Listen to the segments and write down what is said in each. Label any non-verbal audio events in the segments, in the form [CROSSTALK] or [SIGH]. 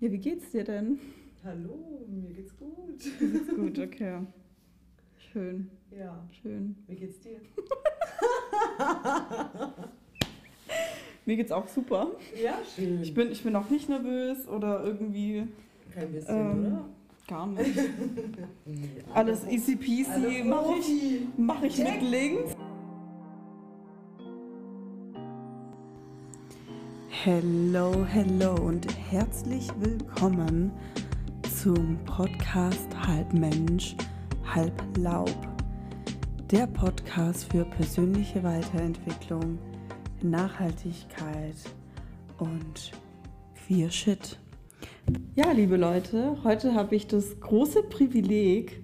Ja, wie geht's dir denn? Hallo, mir geht's gut. Mir geht's gut, okay. Schön. Ja. Schön. Wie geht's dir? Mir geht's auch super. Ja, schön. Ich bin, ich bin auch nicht nervös oder irgendwie Kein bisschen, ähm, oder? gar nicht. [LAUGHS] Alles alle- easy peasy mache ich, mach ich mit links. Hello, hello und herzlich willkommen zum Podcast Halb Mensch, Halb Laub. Der Podcast für persönliche Weiterentwicklung, Nachhaltigkeit und Queer Shit. Ja, liebe Leute, heute habe ich das große Privileg,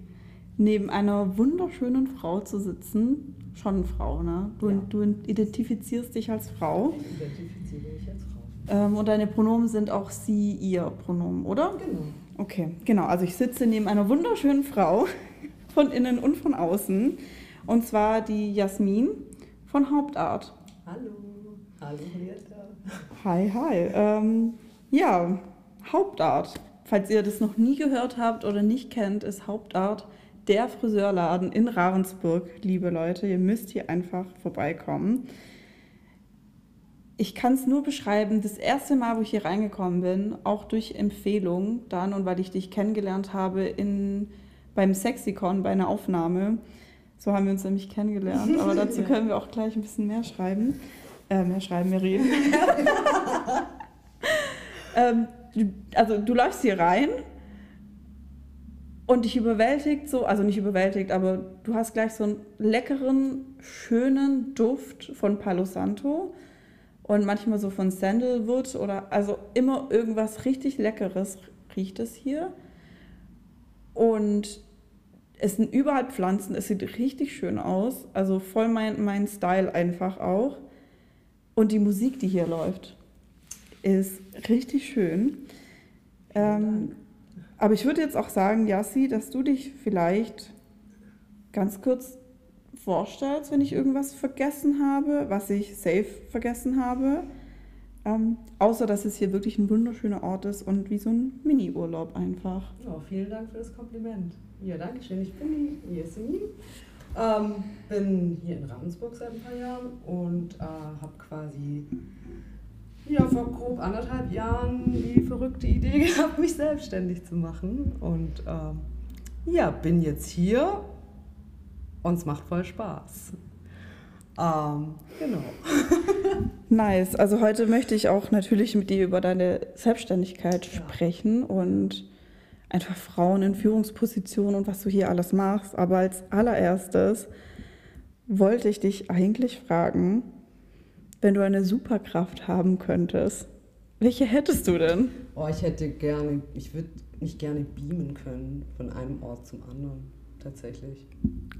neben einer wunderschönen Frau zu sitzen. Schon Frau, ne? Du, Ja. du identifizierst dich als Frau. Ich identifiziere mich als Frau. Ähm, und deine Pronomen sind auch sie, ihr Pronomen, oder? Genau. Okay, genau. Also ich sitze neben einer wunderschönen Frau, [LAUGHS] von innen und von außen. Und zwar die Jasmin von Hauptart. Hallo. Hallo, Henrietta. Hi, hi. Ähm, ja, Hauptart. Falls ihr das noch nie gehört habt oder nicht kennt, ist Hauptart der Friseurladen in Ravensburg, liebe Leute. Ihr müsst hier einfach vorbeikommen. Ich kann es nur beschreiben, das erste Mal, wo ich hier reingekommen bin, auch durch Empfehlung dann und weil ich dich kennengelernt habe in, beim Sexikon bei einer Aufnahme. So haben wir uns nämlich kennengelernt, aber dazu [LAUGHS] können wir auch gleich ein bisschen mehr schreiben. Äh, mehr schreiben, mehr reden. [LAUGHS] ähm, also du läufst hier rein und dich überwältigt so, also nicht überwältigt, aber du hast gleich so einen leckeren, schönen Duft von Palo Santo und manchmal so von Sandalwood oder also immer irgendwas richtig Leckeres riecht es hier. Und es sind überall Pflanzen, es sieht richtig schön aus, also voll mein, mein Style einfach auch. Und die Musik, die hier läuft, ist richtig schön. Ähm, aber ich würde jetzt auch sagen, Yassi, dass du dich vielleicht ganz kurz vorstellst, wenn ich irgendwas vergessen habe, was ich safe vergessen habe. Ähm, außer, dass es hier wirklich ein wunderschöner Ort ist und wie so ein Mini-Urlaub einfach. Oh, vielen Dank für das Kompliment. Ja, danke schön. Ich bin die. Ähm, bin hier in Ravensburg seit ein paar Jahren und äh, habe quasi ja, vor grob anderthalb Jahren die verrückte Idee [LAUGHS] gehabt, mich selbstständig zu machen. Und ähm, ja, bin jetzt hier und es macht voll Spaß. Ähm, genau. [LAUGHS] Nice. Also heute möchte ich auch natürlich mit dir über deine Selbstständigkeit Ja. sprechen und einfach Frauen in Führungspositionen und was du hier alles machst. Aber als allererstes wollte ich dich eigentlich fragen, wenn du eine Superkraft haben könntest, welche hättest du denn? Oh, ich hätte gerne, ich würde mich gerne beamen können von einem Ort zum anderen. Tatsächlich.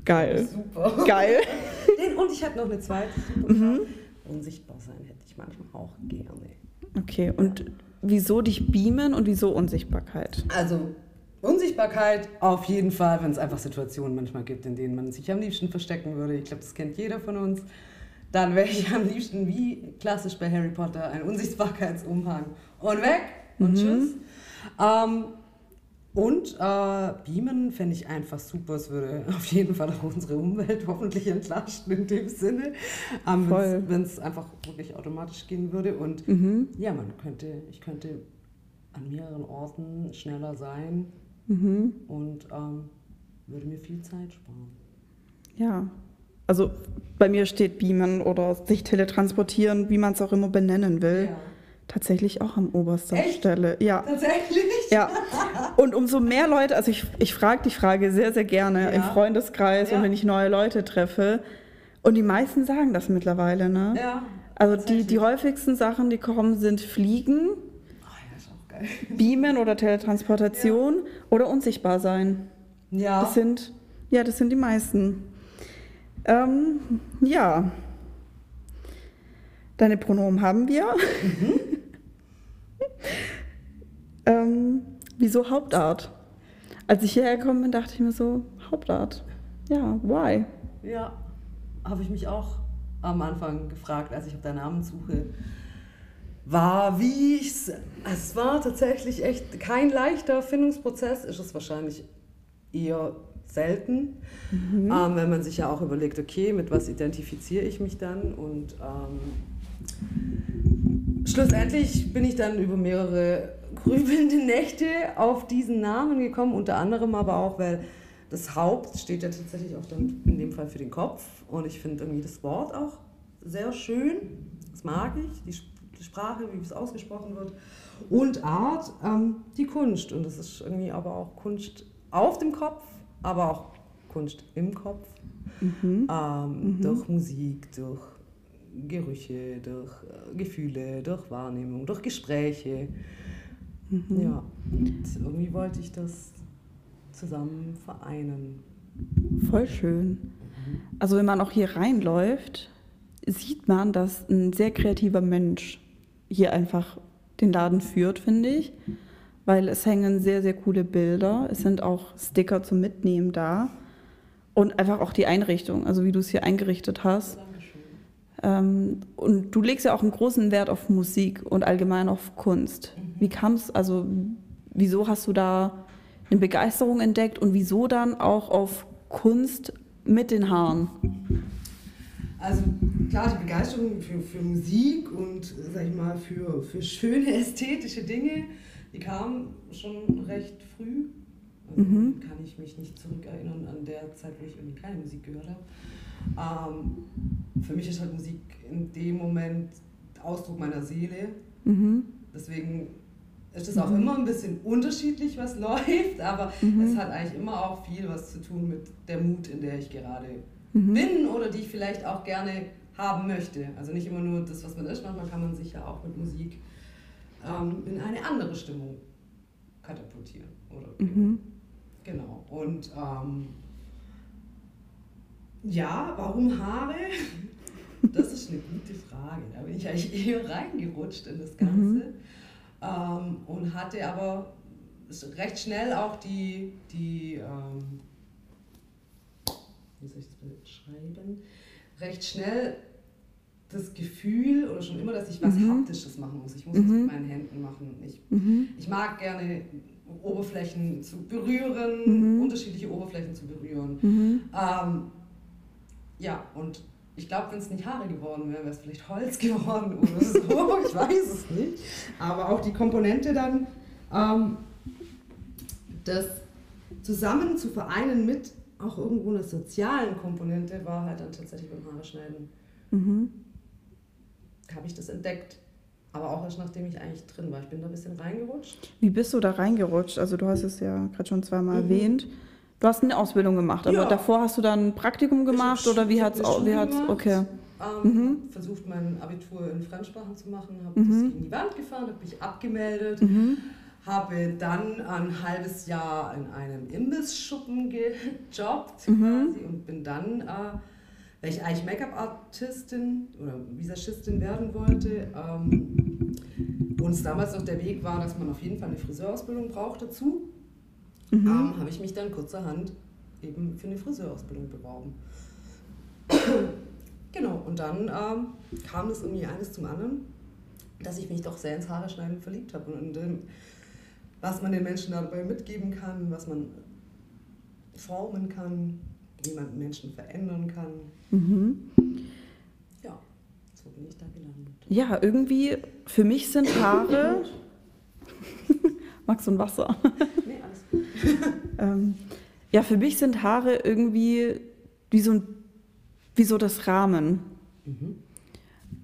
Geil. Super. Geil. [LAUGHS] Den, und ich hätte noch eine zweite Superkraft. Unsichtbar sein hätte ich manchmal auch gerne. Okay, und wieso dich beamen und wieso Unsichtbarkeit? Also Unsichtbarkeit auf jeden Fall, wenn es einfach Situationen manchmal gibt, in denen man sich am liebsten verstecken würde. Ich glaube, das kennt jeder von uns. Dann wäre ich am liebsten, wie klassisch bei Harry Potter, ein Unsichtbarkeitsumhang. Und weg und Mhm. tschüss. Ähm, und äh, Beamen fände ich einfach super. Es würde [LAUGHS] auf jeden Fall auch unsere Umwelt [LAUGHS] hoffentlich entlasten in dem Sinne. Ähm. Wenn es einfach wirklich automatisch gehen würde. Und Mhm. ja, man könnte, ich könnte an mehreren Orten schneller sein Mhm. und ähm, würde mir viel Zeit sparen. Ja. Also bei mir steht beamen oder sich teletransportieren, wie man es auch immer benennen will. Tatsächlich auch an oberster Echt? Stelle. Ja. Tatsächlich? Ja. Und umso mehr Leute, also ich, ich frage die Frage sehr, sehr gerne Ja. im Freundeskreis Ja. und wenn ich neue Leute treffe. Und die meisten sagen das mittlerweile, ne? Ja. Also die, die häufigsten Sachen, die kommen, sind Fliegen, Oh ja. Beamen oder Teletransportation oder unsichtbar sein. Ja. Das sind, ja, das sind die meisten. Ähm, ja. Deine Pronomen haben wir. [LAUGHS] ähm, wieso Hauptart? Als ich hierher gekommen bin, dachte ich mir so, Hauptart. Ja, why? ja. Habe ich mich auch am Anfang gefragt, als ich auf der Namenssuche war, wie ich es. Es war tatsächlich echt kein leichter Findungsprozess, ist es wahrscheinlich eher selten, mhm. ähm, wenn man sich ja auch überlegt, okay, mit was identifiziere ich mich dann und ähm, schlussendlich bin ich dann über mehrere [LAUGHS] grübelnde Nächte auf diesen Namen gekommen, unter anderem aber auch, weil das Haupt steht ja tatsächlich auch dann in dem Fall für den Kopf. Und ich finde irgendwie das Wort auch sehr schön, das mag ich, die, Sprache, wie es ausgesprochen wird. Und Art, ähm, die Kunst. Und das ist irgendwie aber auch Kunst auf dem Kopf, aber auch Kunst im Kopf, mhm. Ähm, mhm. durch Musik, durch Gerüche, durch äh, Gefühle, durch Wahrnehmung, durch Gespräche. Mhm. Ja, und irgendwie wollte ich das zusammen vereinen. Voll schön. Also wenn man auch hier reinläuft, sieht man, dass ein sehr kreativer Mensch hier einfach den Laden führt, finde ich. Weil es hängen sehr, sehr coole Bilder. Es sind auch Sticker zum Mitnehmen da. Und einfach auch die Einrichtung, also wie du es hier eingerichtet hast. Ähm, und du legst ja auch einen großen Wert auf Musik und allgemein auf Kunst. Mhm. Wie kam es, also wieso hast du da eine Begeisterung entdeckt und wieso dann auch auf Kunst mit den Haaren? Also klar, die Begeisterung für, für Musik und sag ich mal für, für schöne [LAUGHS] ästhetische Dinge, die kam schon recht früh. Also mhm. Kann ich mich nicht zurückerinnern an der Zeit, wo ich irgendwie keine Musik gehört habe. Ähm, für mich ist halt Musik in dem Moment Ausdruck meiner Seele. Mhm. Deswegen ist es auch mhm. immer ein bisschen unterschiedlich, was [LAUGHS] läuft, aber mhm. es hat eigentlich immer auch viel was zu tun mit der Mut, in der ich gerade mhm. bin oder die ich vielleicht auch gerne haben möchte. Also nicht immer nur das, was man ist, manchmal kann man sich ja auch mit Musik ähm, in eine andere Stimmung katapultieren. Oder mhm. Genau. Und ähm, ja, warum Haare? Das ist eine gute Frage. Da bin ich eigentlich eher reingerutscht in das Ganze mhm. ähm, und hatte aber recht schnell auch die, die ähm, wie soll ich das beschreiben, recht schnell das Gefühl oder schon immer, dass ich was mhm. Haptisches machen muss. Ich muss mhm. es mit meinen Händen machen. Ich, mhm. ich mag gerne Oberflächen zu berühren, mhm. unterschiedliche Oberflächen zu berühren. Mhm. Ähm, ja, und ich glaube, wenn es nicht Haare geworden wäre, wäre es vielleicht Holz [LAUGHS] geworden oder so. ich weiß es nicht. Aber auch die Komponente dann, ähm, das zusammen zu vereinen mit auch irgendwo einer sozialen Komponente, war halt dann tatsächlich beim Haare schneiden. Mhm. Habe ich das entdeckt. Aber auch erst nachdem ich eigentlich drin war. Ich bin da ein bisschen reingerutscht. Wie bist du da reingerutscht? Also du hast es ja gerade schon zweimal mhm. erwähnt. Du hast eine Ausbildung gemacht, aber ja. davor hast du dann ein Praktikum gemacht oder wie hat es wie hat's okay. Ähm, mhm. Versucht mein Abitur in Fremdsprachen zu machen, habe mhm. das gegen die Wand gefahren, habe mich abgemeldet, mhm. habe dann ein halbes Jahr in einem Imbissschuppen [LAUGHS] gejobbt mhm. quasi und bin dann, äh, weil ich eigentlich Make-up-Artistin oder Visagistin werden wollte ähm, und es damals noch der Weg war, dass man auf jeden Fall eine Friseurausbildung braucht dazu mhm. ähm, habe ich mich dann kurzerhand eben für eine Friseurausbildung beworben. [CLEARS THROAT] genau, und dann ähm, kam das irgendwie eines zum anderen, dass ich mich doch sehr ins Haare schneiden verliebt habe und in was man den Menschen dabei mitgeben kann, was man formen kann, wie man Menschen verändern kann. Mhm. Ja, so bin ich da gelandet. Ja, irgendwie, für mich sind Haare. [LAUGHS] Magst du ein Wasser? Nee, alles gut. [LAUGHS] ähm, ja, für mich sind Haare irgendwie wie so, ein, wie so das Rahmen mhm.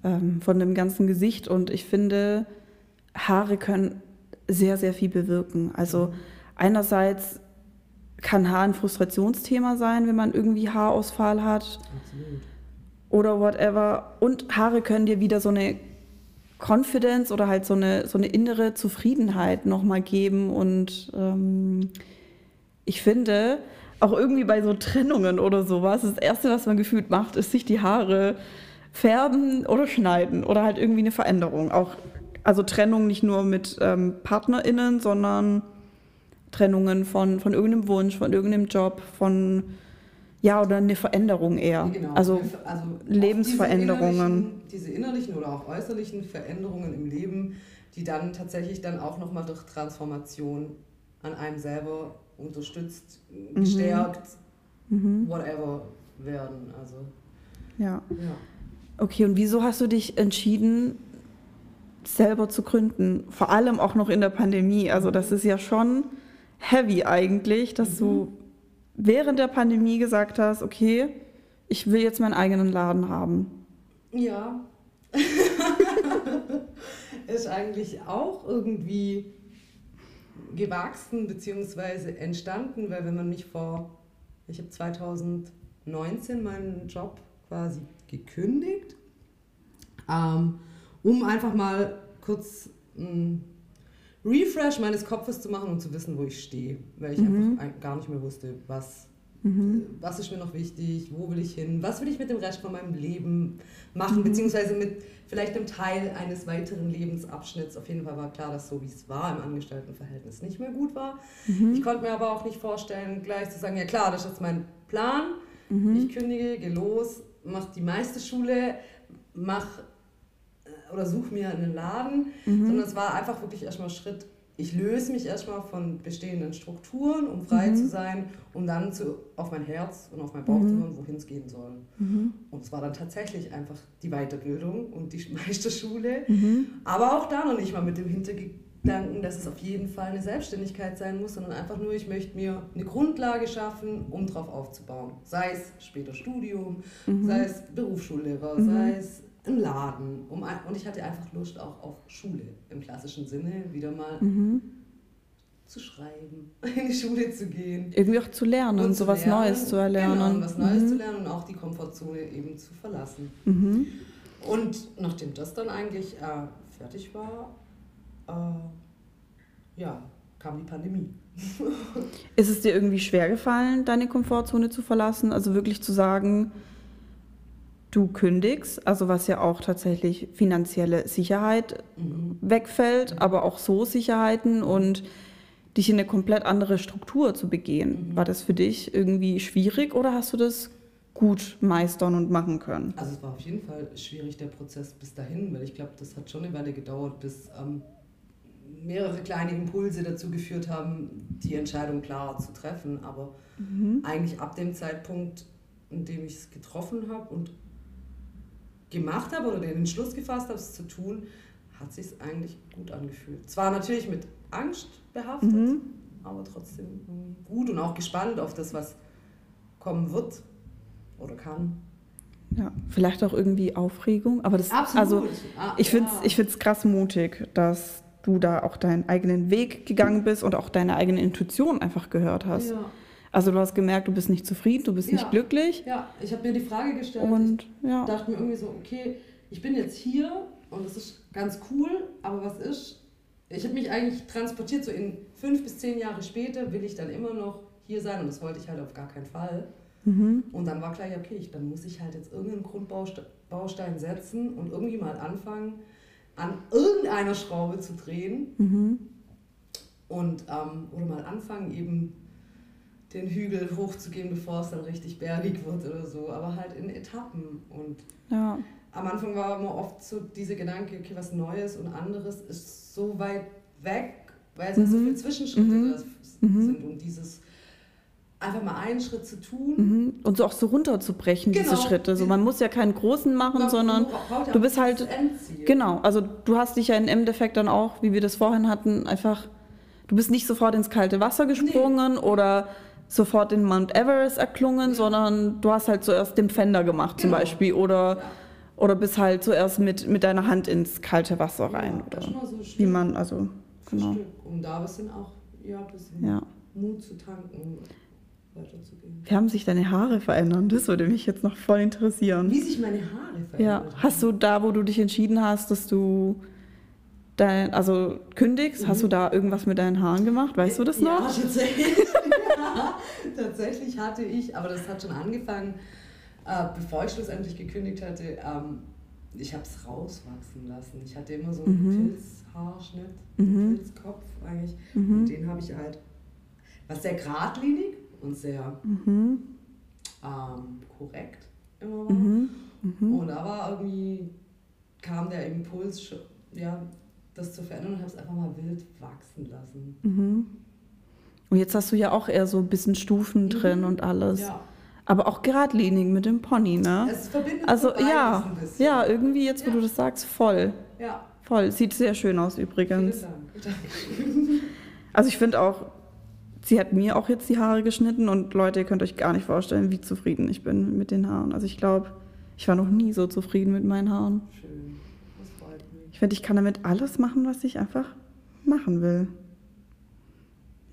ähm, von dem ganzen Gesicht. Und ich finde, Haare können sehr, sehr viel bewirken. Also einerseits kann Haar ein Frustrationsthema sein, wenn man irgendwie Haarausfall hat. Absolut. Oder whatever. Und Haare können dir wieder so eine Confidence oder halt so eine, so eine innere Zufriedenheit nochmal geben. Und ähm, ich finde, auch irgendwie bei so Trennungen oder sowas, das Erste, was man gefühlt macht, ist sich die Haare färben oder schneiden oder halt irgendwie eine Veränderung. Auch, also Trennung nicht nur mit ähm, PartnerInnen, sondern Trennungen von, von irgendeinem Wunsch, von irgendeinem Job, von Ja, oder eine Veränderung eher. Genau. Also, also Lebensveränderungen. Diese innerlichen, diese innerlichen oder auch äußerlichen Veränderungen im Leben, die dann tatsächlich dann auch nochmal durch Transformation an einem selber unterstützt, gestärkt, mhm. whatever werden. Also, ja. ja. Okay, und wieso hast du dich entschieden, selber zu gründen? Vor allem auch noch in der Pandemie. Also das ist ja schon heavy eigentlich, dass du während der Pandemie gesagt hast, okay, ich will jetzt meinen eigenen Laden haben. Ja. [LAUGHS] ist eigentlich auch irgendwie gewachsen bzw. entstanden, weil wenn man mich vor, ich habe 2019 meinen Job quasi gekündigt, ähm, um einfach mal kurz ein Refresh meines Kopfes zu machen und zu wissen, wo ich stehe, weil ich Mhm. einfach gar nicht mehr wusste, was Mhm. was ist mir noch wichtig, wo will ich hin, was will ich mit dem Rest von meinem Leben machen, Mhm. beziehungsweise mit vielleicht einem Teil eines weiteren Lebensabschnitts. Auf jeden Fall war klar, dass so wie es war im Angestelltenverhältnis nicht mehr gut war. Mhm. Ich konnte mir aber auch nicht vorstellen, gleich zu sagen, ja klar, das ist jetzt mein Plan, Mhm. ich kündige, gehe los, mach die meiste Schule, mach äh, oder such mir einen Laden, Mhm. sondern es war einfach wirklich erstmal Schritt. Ich löse mich erstmal von bestehenden Strukturen, um frei Mhm. zu sein, um dann zu, auf mein Herz und auf mein Bauch zu Mhm. hören, wohin es gehen soll. Mhm. Und es war dann tatsächlich einfach die Weiterbildung und die [LAUGHS] Meisterschule. Mhm. Aber auch da noch nicht mal mit dem Hintergedanken, dass es auf jeden Fall eine Selbstständigkeit sein muss, sondern einfach nur, ich möchte mir eine Grundlage schaffen, um darauf aufzubauen. Sei es später Studium, Mhm. sei es Berufsschullehrer, Mhm. sei es ein Laden. Um, und ich hatte einfach Lust auch auf Schule im klassischen Sinne, wieder mal Mhm. zu schreiben, [LAUGHS] in die Schule zu gehen. Irgendwie auch zu lernen, und so was lernen. Neues zu erlernen. Genau, was Neues mhm. zu lernen und auch die Komfortzone eben zu verlassen. Mhm. Und nachdem das dann eigentlich äh, fertig war, äh, ja, kam die Pandemie. [LAUGHS] Ist es dir irgendwie schwer gefallen, deine Komfortzone zu verlassen? Also wirklich zu sagen, du kündigst, also was ja auch tatsächlich finanzielle Sicherheit Mhm. wegfällt, aber auch so Sicherheiten und dich in eine komplett andere Struktur zu begehen. Mhm. War das für dich irgendwie schwierig oder hast du das gut meistern und machen können? Also es war auf jeden Fall schwierig, der Prozess bis dahin, weil ich glaube, das hat schon eine Weile gedauert, bis ähm, mehrere kleine Impulse dazu geführt haben, die Entscheidung klar zu treffen. Aber Mhm. eigentlich ab dem Zeitpunkt, in dem ich es getroffen habe und gemacht habe oder den Entschluss gefasst habe, es zu tun, hat sich eigentlich gut angefühlt. Zwar natürlich mit Angst behaftet, Mhm. aber trotzdem gut und auch gespannt auf das, was kommen wird oder kann. Ja, vielleicht auch irgendwie Aufregung, aber das also Ah, ich finde es ich find's krass mutig, dass du da auch deinen eigenen Weg gegangen bist und auch deine eigene Intuition einfach gehört hast. Ja, Also du hast gemerkt, du bist nicht zufrieden, du bist nicht Ja. glücklich ja, ich habe mir die Frage gestellt. und ja. dachte mir irgendwie so, okay, ich bin jetzt hier und das ist ganz cool, aber was ist? Ich habe mich eigentlich transportiert, so in fünf bis zehn Jahre später will ich dann immer noch hier sein und das wollte ich halt auf gar keinen Fall. Mhm. Und dann war klar, ja, okay, ich, dann muss ich halt jetzt irgendeinen Grundbaustein setzen und irgendwie mal anfangen, an irgendeiner Schraube zu drehen Mhm. und ähm, oder mal anfangen, eben den Hügel hochzugehen, bevor es dann richtig bergig wird oder so, aber halt in Etappen. Und Ja. am Anfang war immer oft so dieser Gedanke, okay, was Neues und anderes ist so weit weg, weil es halt so Mhm. viele Zwischenschritte Mhm. Mhm. sind und dieses einfach mal einen Schritt zu tun. Mhm. Und so auch so runterzubrechen, diese Genau. Schritte. So, man muss ja keinen großen machen, Man sondern ja du bist halt- Endziel. genau, also du hast dich ja im Endeffekt dann auch, wie wir das vorhin hatten, einfach, du bist nicht sofort ins kalte Wasser gesprungen oder sofort den Mount Everest erklungen, Ja. sondern du hast halt zuerst den Pfänder gemacht zum Genau. Beispiel oder, Ja. oder bist halt zuerst mit, mit deiner Hand ins kalte Wasser rein. Ja, Oder so wie man, also, genau. Um da ein bisschen auch ja, ein bisschen Ja. Mut zu tanken, weiterzugehen. Wie haben sich deine Haare verändert? Das würde mich jetzt noch voll interessieren. Wie sich meine Haare verändert Ja, haben. hast du da, wo du dich entschieden hast, dass du dein, also kündigst, hast Mhm. du da irgendwas mit deinen Haaren gemacht? Weißt du das Ja, noch? tatsächlich. Ja, [LAUGHS] tatsächlich hatte ich, aber das hat schon angefangen, äh, bevor ich schlussendlich gekündigt hatte, ähm, ich habe es rauswachsen lassen. Ich hatte immer so einen Mhm. Pilzhaarschnitt, Mhm. einen Pilzkopf eigentlich. Und Mhm. den habe ich halt, was sehr geradlinig und sehr Mhm. ähm, korrekt immer war. Mhm. Mhm. Und war irgendwie, kam der Impuls, ja, das zu verändern und habe es einfach mal wild wachsen lassen. Und jetzt hast du ja auch eher so ein bisschen Stufen Mhm. drin und alles. Ja. Aber auch geradlinig mit dem Pony, ne? Es verbindet Also ja, ein bisschen. ja, irgendwie jetzt, wo Ja. du das sagst, voll. Ja, Voll. Sieht sehr schön aus vielen übrigens. Dank. Danke. [LAUGHS] Also ich finde auch, sie hat mir auch jetzt die Haare geschnitten und Leute, ihr könnt euch gar nicht vorstellen, wie zufrieden ich bin mit den Haaren. Also ich glaube, ich war noch nie so zufrieden mit meinen Haaren. Schön, das freut mich. Ich finde, ich kann damit alles machen, was ich einfach machen will.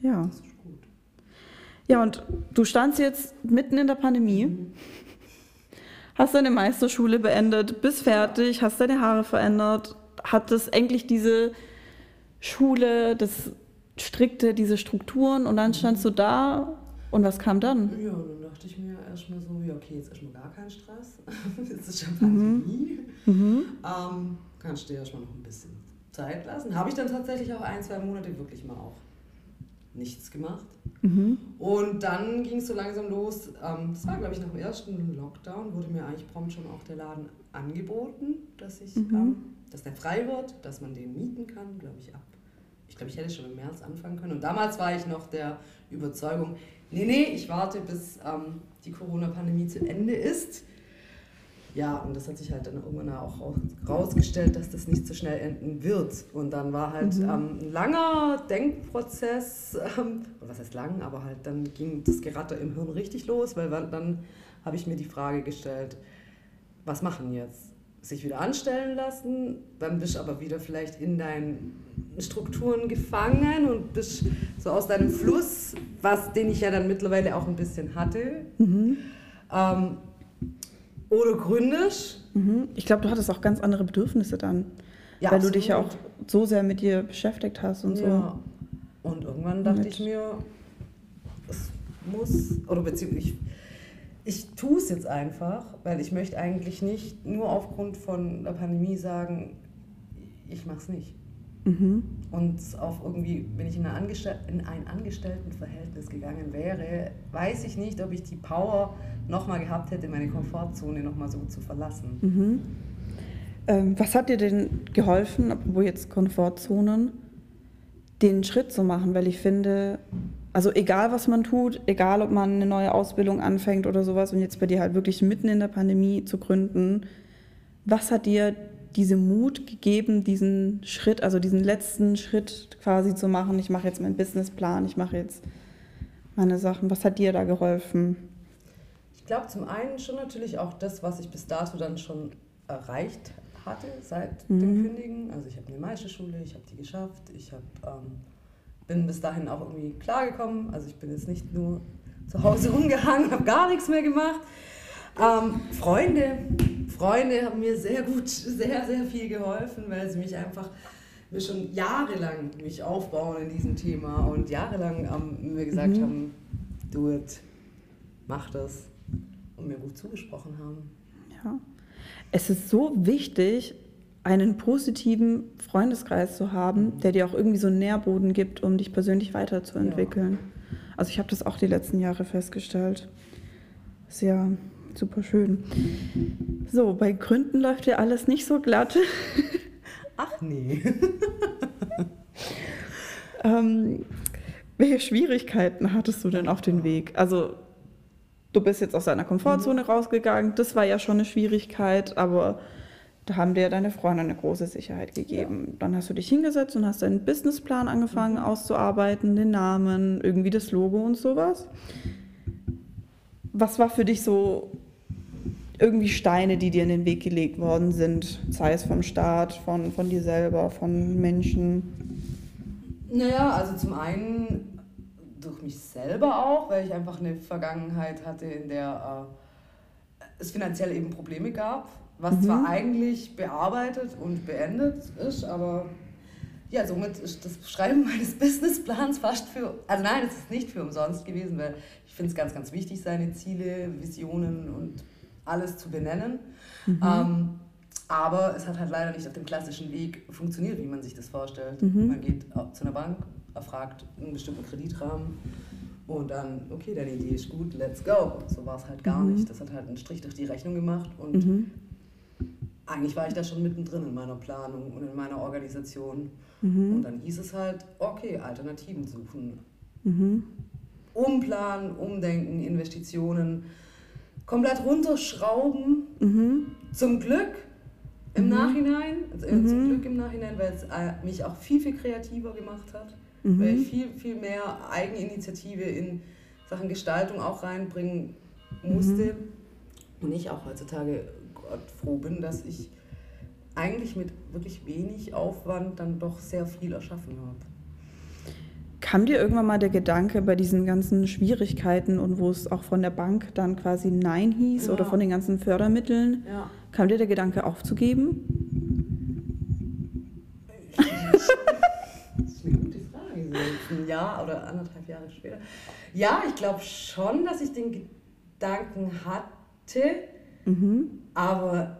Ja. Das ist gut. Ja, und du standst jetzt mitten in der Pandemie, Mhm. hast deine Meisterschule beendet, bist fertig, hast deine Haare verändert, hattest endlich diese Schule, das strikte, diese Strukturen und dann standst du da und was kam dann? Ja, dann dachte ich mir erstmal so, ja, okay, jetzt erstmal gar kein Stress. [LAUGHS] jetzt ist schon Mhm. Pandemie. Mhm. Ähm, kannst du dir erstmal noch ein bisschen Zeit lassen. Habe ich dann tatsächlich auch ein, zwei Monate wirklich mal auch nichts gemacht. Mhm. Und dann ging es so langsam los. Ähm, das war, glaube ich, nach dem ersten Lockdown, wurde mir eigentlich prompt schon auch der Laden angeboten, dass, ich, Mhm. ähm, dass der frei wird, dass man den mieten kann, glaube ich, ab. Ich glaube, ich hätte schon im März anfangen können. Und damals war ich noch der Überzeugung, nee, nee, ich warte, bis ähm, die Corona-Pandemie zu Ende ist. Ja, und das hat sich halt dann irgendwann auch raus- rausgestellt, dass das nicht so schnell enden wird. Und dann war halt Mhm. ähm, ein langer Denkprozess, ähm, was heißt lang, aber halt dann ging das Geratter im Hirn richtig los, weil dann habe ich mir die Frage gestellt, was machen jetzt? Sich wieder anstellen lassen, dann bist du aber wieder vielleicht in deinen Strukturen gefangen und bist so aus deinem Fluss, was den ich ja dann mittlerweile auch ein bisschen hatte, Mhm. ähm, oder gründisch. Mhm. Ich glaube, du hattest auch ganz andere Bedürfnisse dann, Ja, weil du dich ja auch absolut. so sehr mit dir beschäftigt hast und Ja. Und irgendwann dachte Mit- ich mir, es muss, oder beziehungsweise ich, ich tue es jetzt einfach, weil ich möchte eigentlich nicht nur aufgrund von der Pandemie sagen, ich mache es nicht. so. Mhm. Und auf irgendwie, wenn ich in, in ein Angestelltenverhältnis gegangen wäre, weiß ich nicht, ob ich die Power nochmal gehabt hätte, meine Komfortzone nochmal so zu verlassen. Mhm. Ähm, was hat dir denn geholfen, apropos jetzt Komfortzonen, den Schritt zu machen? Weil ich finde, also egal was man tut, egal ob man eine neue Ausbildung anfängt oder sowas und jetzt bei dir halt wirklich mitten in der Pandemie zu gründen, was hat dir diese Mut gegeben, diesen Schritt, also diesen letzten Schritt quasi zu machen? Ich mache jetzt meinen Businessplan, ich mache jetzt meine Sachen. Was hat dir da geholfen? Ich glaube zum einen schon natürlich auch das, was ich bis dato dann schon erreicht hatte seit Mhm. dem Kündigen. Also ich habe eine Meisterschule, ich habe die geschafft, ich hab, ähm, bin bis dahin auch irgendwie klargekommen. Also ich bin jetzt nicht nur zu Hause [LAUGHS] rumgehangen, habe gar nichts mehr gemacht. Ähm, Freunde, Freunde haben mir sehr gut, sehr, sehr viel geholfen, weil sie mich einfach mir schon jahrelang mich aufbauen in diesem Thema und jahrelang ähm, mir gesagt Mhm. haben, do it, mach das und mir gut zugesprochen haben. Ja. Es ist so wichtig, einen positiven Freundeskreis zu haben, der dir auch irgendwie so einen Nährboden gibt, um dich persönlich weiterzuentwickeln. Also ich habe das auch die letzten Jahre festgestellt. Ist ja super schön. So, bei Gründen läuft ja alles nicht so glatt. [LAUGHS] Ach nee. [LAUGHS] Ähm, welche Schwierigkeiten hattest du denn auf dem Weg? Also, du bist jetzt aus deiner Komfortzone rausgegangen, das war ja schon eine Schwierigkeit, aber da haben dir deine Freunde eine große Sicherheit gegeben. Dann hast du dich hingesetzt und hast deinen Businessplan angefangen auszuarbeiten, den Namen, irgendwie das Logo und sowas. Was war für dich so irgendwie Steine, die dir in den Weg gelegt worden sind, sei es vom Staat, von, von dir selber, von Menschen? Naja, also zum einen durch mich selber auch, weil ich einfach eine Vergangenheit hatte, in der äh, es finanziell eben Probleme gab, was Mhm. zwar eigentlich bearbeitet und beendet ist, aber ja, somit ist das Schreiben [LAUGHS] meines Businessplans fast für, also nein, es ist nicht für umsonst gewesen, weil ich finde es ganz, ganz wichtig, seine Ziele, Visionen und alles zu benennen. Mhm. Ähm, aber es hat halt leider nicht auf dem klassischen Weg funktioniert, wie man sich das vorstellt. Mhm. Man geht zu einer Bank, erfragt einen bestimmten Kreditrahmen Und dann, okay, deine Idee ist gut, let's go. So war es halt gar Mhm. nicht. Das hat halt einen Strich durch die Rechnung gemacht und Mhm. eigentlich war ich da schon mittendrin in meiner Planung und in meiner Organisation. Mhm. Und dann hieß es halt, okay, Alternativen suchen. Mhm. Umplanen, umdenken, Investitionen, komplett runterschrauben. Mhm. Zum Glück im Mhm. Nachhinein, also äh, zum Glück im Nachhinein, weil es äh, mich auch viel, viel kreativer gemacht hat. Mhm. Weil ich viel, viel mehr Eigeninitiative in Sachen Gestaltung auch reinbringen musste. Und ich auch heutzutage Gott froh bin, dass ich eigentlich mit wirklich wenig Aufwand dann doch sehr viel erschaffen habe. Kam dir irgendwann mal der Gedanke bei diesen ganzen Schwierigkeiten und wo es auch von der Bank dann quasi Nein hieß Ja. oder von den ganzen Fördermitteln, Ja. kam dir der Gedanke aufzugeben? Das ist eine gute Frage. So jetzt ein Jahr oder anderthalb Jahre später. Ja, ich glaube schon, dass ich den Gedanken hatte, Mhm. aber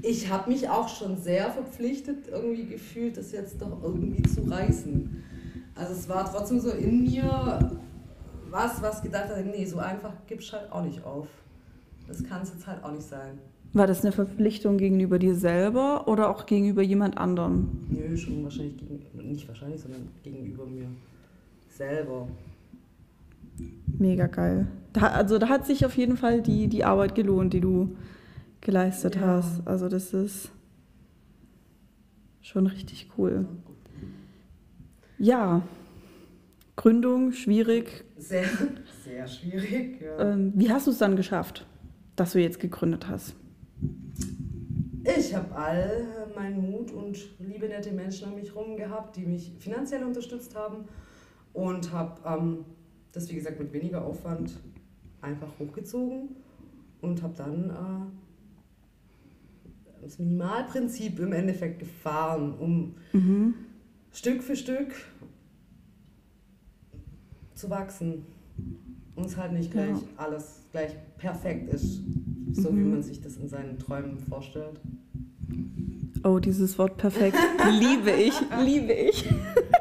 ich habe mich auch schon sehr verpflichtet, irgendwie gefühlt, das jetzt doch irgendwie zu reißen. Also es war trotzdem so in mir was, was gedacht hat, nee, so einfach gibst halt auch nicht auf. Das kann es jetzt halt auch nicht sein. War das eine Verpflichtung gegenüber dir selber oder auch gegenüber jemand anderem? Nö, schon wahrscheinlich gegen, nicht wahrscheinlich, sondern gegenüber mir selber. Mega geil. Da, also da hat sich auf jeden Fall die, die Arbeit gelohnt, die du geleistet Ja. hast. Also das ist schon richtig cool. Ja, Gründung, schwierig. Sehr, sehr schwierig. Ja. Ähm, wie hast du es dann geschafft, dass du jetzt gegründet hast? Ich habe all meinen Mut und liebe, nette Menschen um mich herum gehabt, die mich finanziell unterstützt haben und habe ähm, das, wie gesagt, mit weniger Aufwand einfach hochgezogen und habe dann äh, das Minimalprinzip im Endeffekt gefahren, um Mhm. Stück für Stück zu wachsen. Und es halt nicht gleich Ja. alles gleich perfekt ist, so wie Mhm. man sich das in seinen Träumen vorstellt. Oh, dieses Wort perfekt. liebe ich, liebe ich.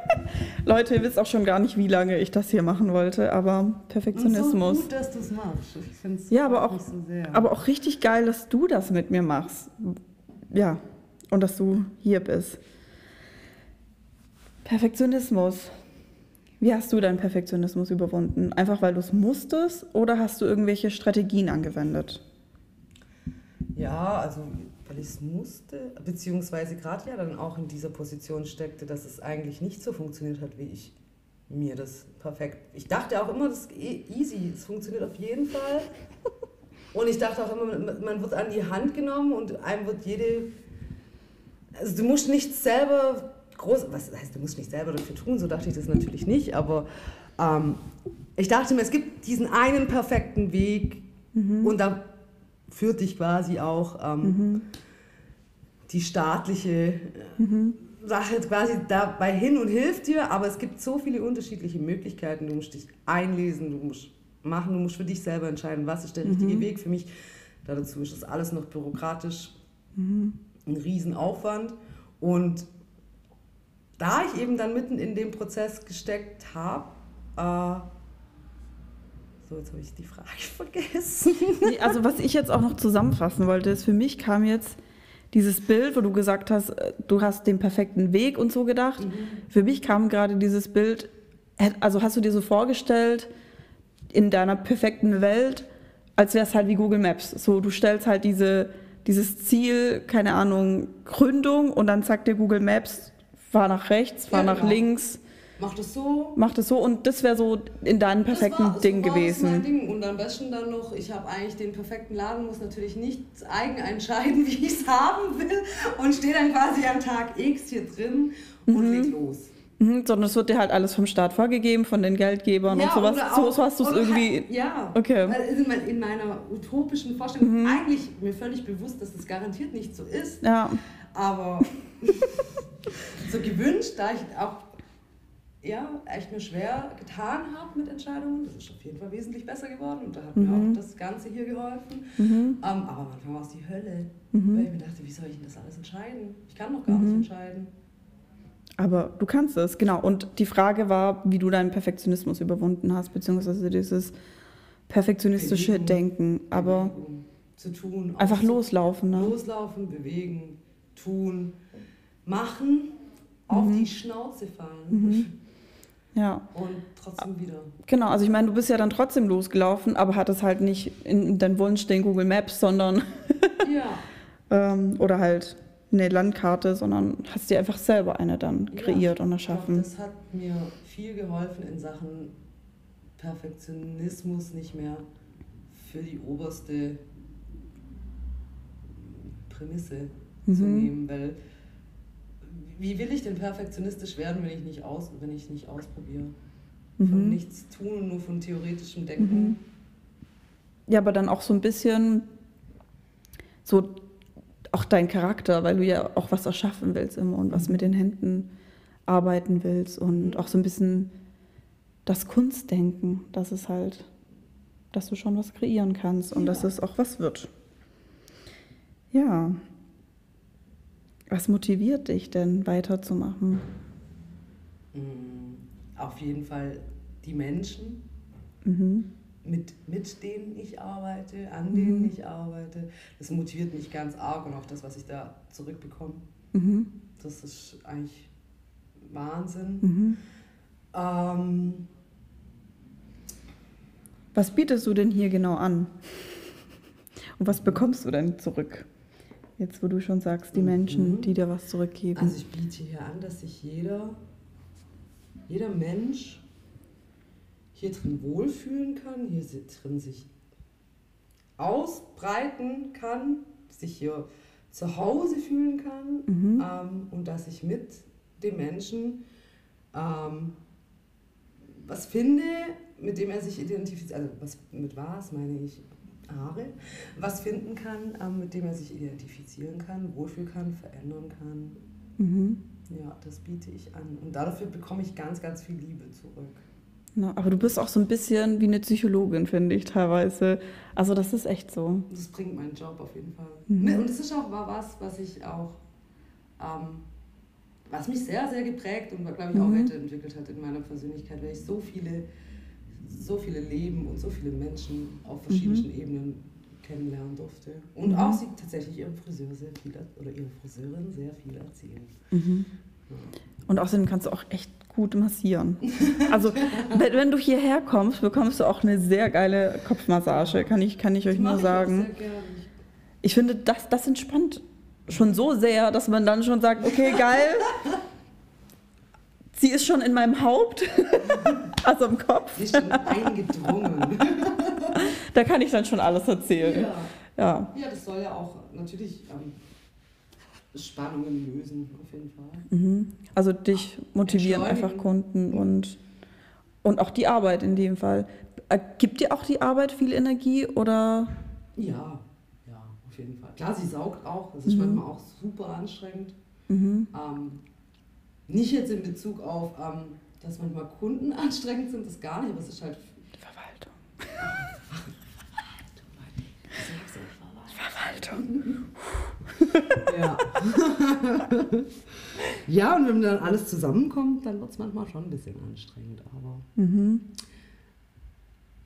[LAUGHS] Leute, ihr wisst auch schon gar nicht, wie lange ich das hier machen wollte, aber Perfektionismus. Und so gut, dass du es machst. Ich finde es Ja, aber auch- so sehr. Aber auch richtig geil, dass du das mit mir machst. Ja, und dass du hier bist. Perfektionismus. Wie hast du deinen Perfektionismus überwunden? Einfach weil du es musstest oder hast du irgendwelche Strategien angewendet? Ja, also weil ich es musste, beziehungsweise gerade ja dann auch in dieser Position steckte, dass es eigentlich nicht so funktioniert hat, wie ich mir das perfekt. Ich dachte auch immer, das ist eh easy, es funktioniert auf jeden Fall. Und ich dachte auch immer, man- wird an die Hand genommen und einem wird jede. Also du musst nicht selber groß. Was heißt, du musst nicht selber dafür tun, so dachte ich das natürlich nicht, aber ähm, ich dachte mir, es gibt diesen einen perfekten Weg und da führt dich quasi auch ähm, die staatliche äh, Sache quasi dabei hin und hilft dir, aber es gibt so viele unterschiedliche Möglichkeiten. Du musst dich einlesen, du musst machen, du musst für dich selber entscheiden, was ist der richtige Weg für mich. Dazu ist das alles noch bürokratisch ein Riesenaufwand. Und da ich eben dann mitten in dem Prozess gesteckt habe, äh, so jetzt habe ich die Frage [LAUGHS] vergessen. Nee, also was ich jetzt auch noch zusammenfassen wollte, ist für mich kam jetzt dieses Bild, wo du gesagt hast, äh, du hast den perfekten Weg und so gedacht. Für mich kam gerade dieses Bild, also hast du dir so vorgestellt, in deiner perfekten Welt, als wäre es halt wie Google Maps. So, du stellst halt diese, dieses Ziel, keine Ahnung, Gründung und dann sagt dir Google Maps, fahr nach rechts, fahr Ja, nach genau. links, Mach das so. mach das so und das wäre so in deinem perfekten war, Ding so war das mein gewesen. Ding. Und am besten dann noch, ich habe eigentlich den perfekten Laden, muss natürlich nicht eigen entscheiden, [LAUGHS] wie ich es haben will und stehe dann quasi am Tag X hier drin und leg los. Mhm, sondern es wird dir halt alles vom Staat vorgegeben, von den Geldgebern und sowas. auch- so hast du es oder irgendwie. Halt, ja, Okay. weil in, mein- in meiner utopischen Vorstellung eigentlich mir völlig bewusst, dass das garantiert nicht so ist, Ja. aber [LAUGHS] so gewünscht, da ich auch ja, echt mir schwer getan habe mit Entscheidungen, das ist auf jeden Fall wesentlich besser geworden und da hat mir auch das Ganze hier geholfen. Mhm. Ähm, aber am Anfang war es die Hölle, weil ich mir dachte, wie soll ich denn das alles entscheiden? Ich kann noch gar nicht entscheiden. Aber du kannst es, genau. Und die Frage war, wie du deinen Perfektionismus überwunden hast, beziehungsweise dieses perfektionistische Bewegung. Denken. Aber Bewegung zu tun. einfach loslaufen, ne? Loslaufen, bewegen, tun, machen, auf Mhm. die Schnauze fallen Mhm. Ja, und trotzdem wieder. genau. Also ich meine, du bist ja dann trotzdem losgelaufen, aber hattest halt nicht in dein Wunsch den Google Maps, sondern Ja, [LAUGHS] ähm, oder halt eine Landkarte, sondern hast dir einfach selber eine dann Ja, kreiert und ich glaub, erschaffen. das hat mir viel geholfen in Sachen Perfektionismus nicht mehr für die oberste Prämisse zu Mhm. nehmen, weil wie will ich denn perfektionistisch werden, wenn ich nicht aus, wenn ich nicht ausprobiere? Von Mhm. nichts tun und nur von theoretischem Denken. Mhm. Ja, aber dann auch so ein bisschen so auch dein Charakter, weil du ja auch was erschaffen willst immer und was Mhm. mit den Händen arbeiten willst und auch so ein bisschen das Kunstdenken, dass es halt, dass du schon was kreieren kannst und dass Ja. es auch was wird. Ja. Was motiviert dich denn weiterzumachen? Mm, Auf jeden Fall die Menschen, Mhm. mit, mit denen ich arbeite, an Mhm. denen ich arbeite. Das motiviert mich ganz arg und auch das, was ich da zurückbekomme. Mhm. Das ist eigentlich Wahnsinn. Mhm. Ähm, Was bietest du denn hier genau an? Und was bekommst du denn zurück? Jetzt, wo du schon sagst, die Mhm. Menschen, die dir was zurückgeben. also ich biete hier an, dass sich jeder, jeder Mensch hier drin wohlfühlen kann, hier drin sich ausbreiten kann, sich hier zu Hause fühlen kann mhm. ähm, und dass ich mit dem Menschen ähm, was finde, mit dem er sich identifiziert, also was mit was meine ich, Haare, was finden kann, ähm, mit dem er sich identifizieren kann, wohlfühlen kann, verändern kann. Mhm. Ja, das biete ich an. Und dafür bekomme ich ganz, ganz viel Liebe zurück. Na, aber du bist auch so ein bisschen wie eine Psychologin, finde ich teilweise. Also das ist echt so. Das bringt meinen Job auf jeden Fall. Mhm. Ne, Und das ist auch war was, was ich auch, ähm, was mich sehr, sehr geprägt und, glaube ich, auch Mhm. weiterentwickelt hat in meiner Persönlichkeit, weil ich so viele, so viele Leben und so viele Menschen auf verschiedensten Ebenen kennenlernen durfte. Und Mhm. auch sie tatsächlich ihrem Friseur sehr viel, oder ihre Friseurin sehr viel erzählen. Mhm. Ja. Und außerdem kannst du auch echt gut massieren. Also wenn, wenn du hierher kommst, bekommst du auch eine sehr geile Kopfmassage, kann ich, kann ich euch Das nur ich sagen. gerne. Ich finde, das, das entspannt schon so sehr, dass man dann schon sagt, okay, geil. [LAUGHS] Sie ist schon in meinem Haupt, [LAUGHS] also im Kopf. Sie ist schon eingedrungen. Da kann ich dann schon alles erzählen. ja. Ja. Ja, das soll ja auch natürlich ähm, Spannungen lösen, auf jeden Fall. Mhm. Also dich motivieren Entschleunigen. einfach Kunden und, und auch die Arbeit in dem Fall. Äh, Gibt dir auch die Arbeit viel Energie oder? Ja, ja, auf jeden Fall. Klar, sie saugt auch. Das ist Mhm. manchmal auch super anstrengend. Mhm. Ähm, nicht jetzt in Bezug auf, ähm, dass manchmal Kunden [LAUGHS] anstrengend sind, das gar nicht, aber es ist halt. Verwaltung. Verwaltung. Verwaltung. Ja. [LAUGHS] ja, und wenn dann alles zusammenkommt, dann wird es manchmal schon ein bisschen anstrengend, aber Mhm.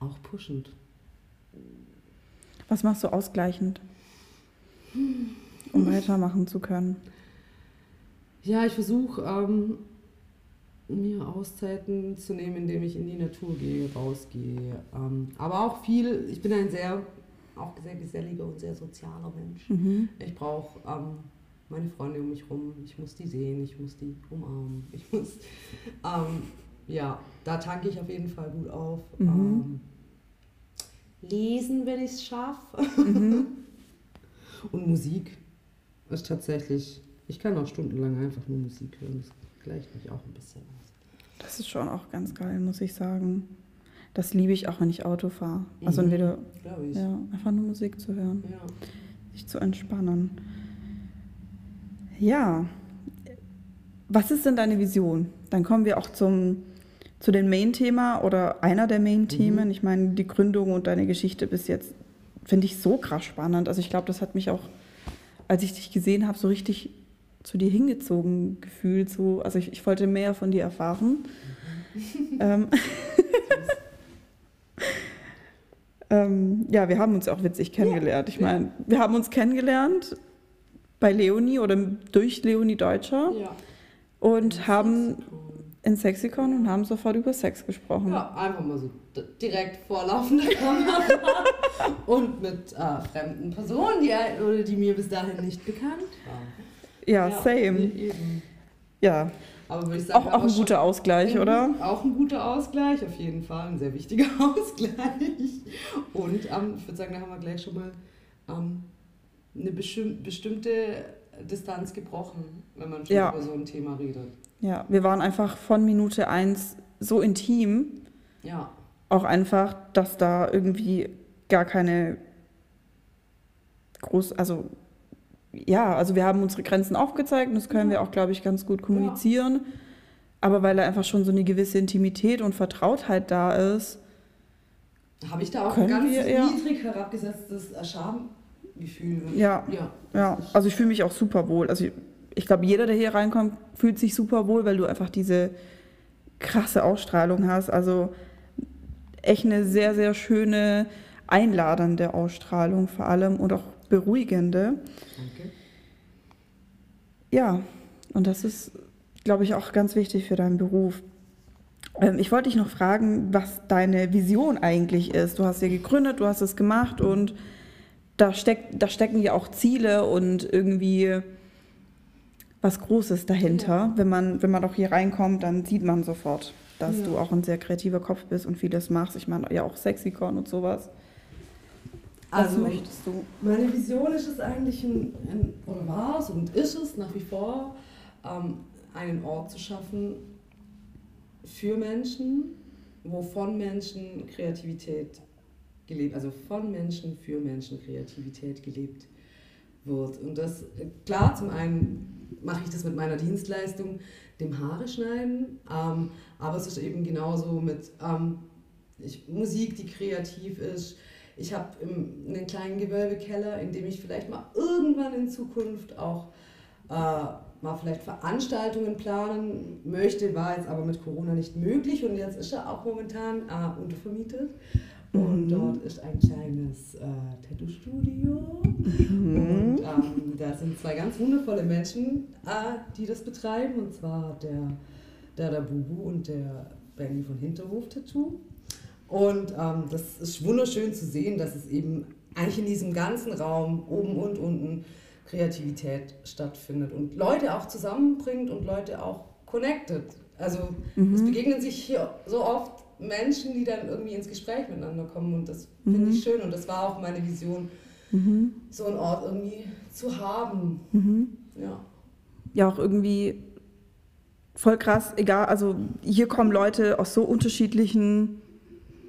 auch pushend. Was machst du ausgleichend, um weitermachen zu können? Ja, ich versuche ähm, mir Auszeiten zu nehmen, indem ich in die Natur gehe, rausgehe. Ähm, aber auch viel, ich bin ein sehr, auch sehr geselliger und sehr sozialer Mensch. Mhm. Ich brauche ähm, meine Freunde um mich rum, ich muss die sehen, ich muss die umarmen. [LAUGHS] Ich muss, ähm, ja, da tanke ich auf jeden Fall gut auf. Mhm. Ähm, lesen, wenn ich es schaffe. Mhm. [LAUGHS] Und Musik ist tatsächlich, ich kann auch stundenlang einfach nur Musik hören. Das gleicht mich auch ein bisschen aus. Das ist schon auch ganz geil, muss ich sagen. Das liebe ich auch, wenn ich Auto fahre. Also Mhm. entweder ja, einfach nur Musik zu hören, Ja. sich zu entspannen. Ja. Was ist denn deine Vision? Dann kommen wir auch zum, zu dem Main-Thema oder einer der Main-Themen. Mhm. Ich meine, die Gründung und deine Geschichte bis jetzt finde ich so krass spannend. Also ich glaube, das hat mich auch, als ich dich gesehen habe, so richtig zu dir hingezogen gefühlt. So, also ich, ich wollte mehr von dir erfahren. ähm, [LAUGHS] ähm, ja, wir haben uns auch witzig kennengelernt. Ich meine, wir haben uns kennengelernt bei Leonie oder durch Leonie Deutscher Ja. und haben in Sexikon und haben sofort über Sex gesprochen. Ja, einfach mal so direkt vor laufender [LAUGHS] Kamera und mit äh, fremden Personen, die, die mir bis dahin nicht bekannt waren. Ja, same. Eben. Ja, Aber würde ich sagen, auch, auch ein guter Ausgleich, Mhm, oder? Auch ein guter Ausgleich, auf jeden Fall. Ein sehr wichtiger [LAUGHS] Ausgleich. Und ähm, ich würde sagen, da haben wir gleich schon mal ähm, eine bestimm bestimmte Distanz gebrochen, wenn man schon Ja. über so ein Thema redet. Ja, wir waren einfach von Minute eins so intim, Ja. auch einfach, dass da irgendwie gar keine groß, also ja, also wir haben unsere Grenzen aufgezeigt und das können wir auch, glaube ich, ganz gut kommunizieren. Aber weil da einfach schon so eine gewisse Intimität und Vertrautheit da ist, Habe ich da auch ein ganz wir, ja. niedrig herabgesetztes Schamgefühl? Ja. ja. ja, also ich fühle mich auch super wohl. Also ich, ich glaube, jeder, der hier reinkommt, fühlt sich super wohl, weil du einfach diese krasse Ausstrahlung hast. Also echt eine sehr, sehr schöne, einladende Ausstrahlung vor allem und auch beruhigende. Danke. Ja, und das ist, glaube ich, auch ganz wichtig für deinen Beruf. Ähm, ich wollte dich noch fragen, was deine Vision eigentlich ist. Du hast ja gegründet, du hast es gemacht und da, steckt, da stecken ja auch Ziele und irgendwie was Großes dahinter. Wenn, man, wenn man auch hier reinkommt, dann sieht man sofort, dass Ja. du auch ein sehr kreativer Kopf bist und vieles machst. Ich meine, ja auch Sexikon und sowas. Was Also, möchtest du? Meine Vision ist es eigentlich, ein, ein, oder war es und ist es nach wie vor, ähm, einen Ort zu schaffen für Menschen, wo von Menschen Kreativität gelebt, also von Menschen für Menschen Kreativität gelebt wird. Und das, klar, zum einen mache ich das mit meiner Dienstleistung, dem Haare schneiden, ähm, aber es ist eben genauso mit ähm, ich, Musik, die kreativ ist. Ich habe einen kleinen Gewölbekeller, in dem ich vielleicht mal irgendwann in Zukunft auch äh, mal vielleicht Veranstaltungen planen möchte, war jetzt aber mit Corona nicht möglich und jetzt ist er auch momentan äh, untervermietet. Und Mhm. dort ist ein kleines äh, Tattoo-Studio. Mhm. Und ähm, da sind zwei ganz wundervolle Menschen, äh, die das betreiben. Und zwar der, der Bubu und der Benny von Hinterhof Tattoo. Und ähm, das ist wunderschön zu sehen, dass es eben eigentlich in diesem ganzen Raum, oben und unten, Kreativität stattfindet und Leute auch zusammenbringt und Leute auch connected. Also es begegnen sich hier so oft Menschen, die dann irgendwie ins Gespräch miteinander kommen und das finde ich schön und das war auch meine Vision, so einen Ort irgendwie zu haben. Ja. ja auch irgendwie voll krass, egal, also hier kommen Leute aus so unterschiedlichen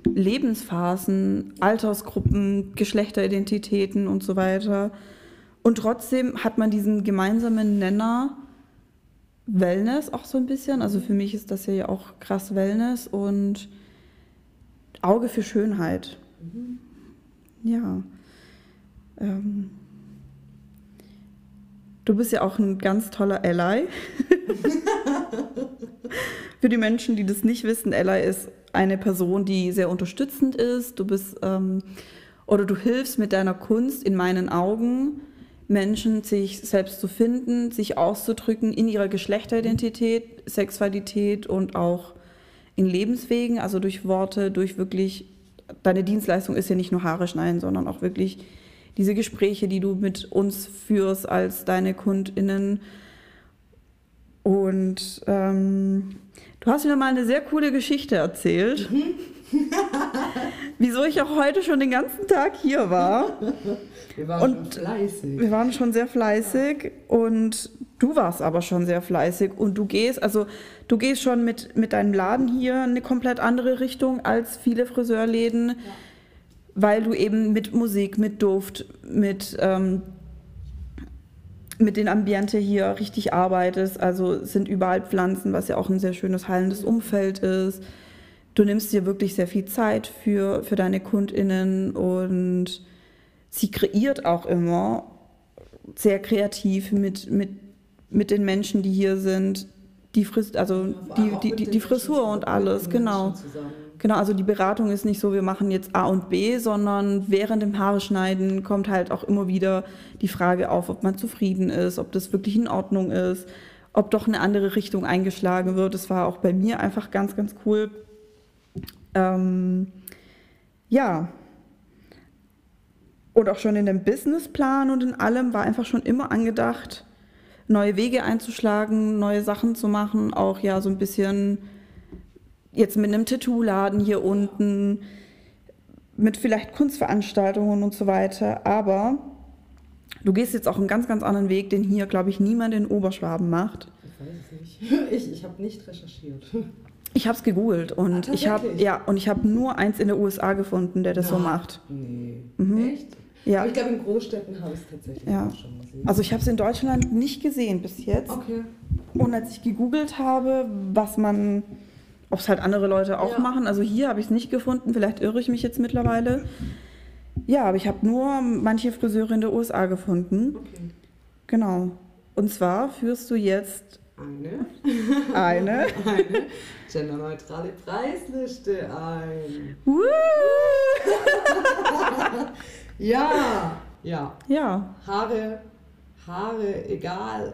Lebensphasen, Altersgruppen, Geschlechteridentitäten und so weiter. Und trotzdem hat man diesen gemeinsamen Nenner Wellness auch so ein bisschen. Also für mich ist das ja auch krass Wellness und Auge für Schönheit. Ja. Ähm, Du bist ja auch ein ganz toller Ally. [LAUGHS] Für die Menschen, die das nicht wissen, Ally ist eine Person, die sehr unterstützend ist. Du bist ähm, oder du hilfst mit deiner Kunst in meinen Augen Menschen, sich selbst zu finden, sich auszudrücken in ihrer Geschlechteridentität, Sexualität und auch in Lebenswegen, also durch Worte, durch wirklich, deine Dienstleistung ist ja nicht nur Haare schneiden, sondern auch wirklich diese Gespräche, die du mit uns führst als deine KundInnen. Und ähm, du hast mir mal eine sehr coole Geschichte erzählt. [LAUGHS] Wieso ich auch heute schon den ganzen Tag hier war. Wir waren Und- schon fleißig. Wir waren schon sehr fleißig und du warst aber schon sehr fleißig und du gehst, also du gehst schon mit, mit deinem Laden hier eine komplett andere Richtung als viele Friseurläden, weil du eben mit Musik, mit Duft, mit, ähm, mit den Ambiente hier richtig arbeitest. Also sind überall Pflanzen, was ja auch ein sehr schönes heilendes Umfeld ist. Du nimmst dir wirklich sehr viel Zeit für, für deine KundInnen und sie kreiert auch immer sehr kreativ mit, mit mit den Menschen, die hier sind, die Frist, also die, die, die, die Frisur und alles, genau. Zusammen. Genau, also die Beratung ist nicht so, wir machen jetzt A und B, sondern während dem Haare schneiden kommt halt auch immer wieder die Frage auf, ob man zufrieden ist, ob das wirklich in Ordnung ist, ob doch eine andere Richtung eingeschlagen wird. Das war auch bei mir einfach ganz, ganz cool. Ähm, ja. Und auch schon in dem Businessplan und in allem war einfach schon immer angedacht, neue Wege einzuschlagen, neue Sachen zu machen, auch ja so ein bisschen jetzt mit einem Tattoo-Laden hier unten, mit vielleicht Kunstveranstaltungen und so weiter. Aber du gehst jetzt auch einen ganz, ganz anderen Weg, den hier, glaube ich, niemand in Oberschwaben macht. Ich weiß es nicht. [LAUGHS] Ich, ich habe nicht recherchiert. [LAUGHS] Ich habe es gegoogelt und Ah, ich habe ja und ich habe nur eins in der USA gefunden, der das so Na, macht. Nee. Mhm. Echt? Ja. Aber ich glaube, in Großstädten habe ich es tatsächlich Ja. auch schon gesehen. Also ich habe es in Deutschland nicht gesehen bis jetzt. okay. Und als ich gegoogelt habe, was man, ob es halt andere Leute auch Ja. machen, also hier habe ich es nicht gefunden, vielleicht irre ich mich jetzt mittlerweile. Ja, aber ich habe nur manche Friseure in der USA gefunden. Okay. Genau. Und zwar führst du jetzt Eine, eine. [LAUGHS] eine genderneutrale Preisliste ein. Woo! [LAUGHS] Ja, ja. Ja, Haare, Haare, egal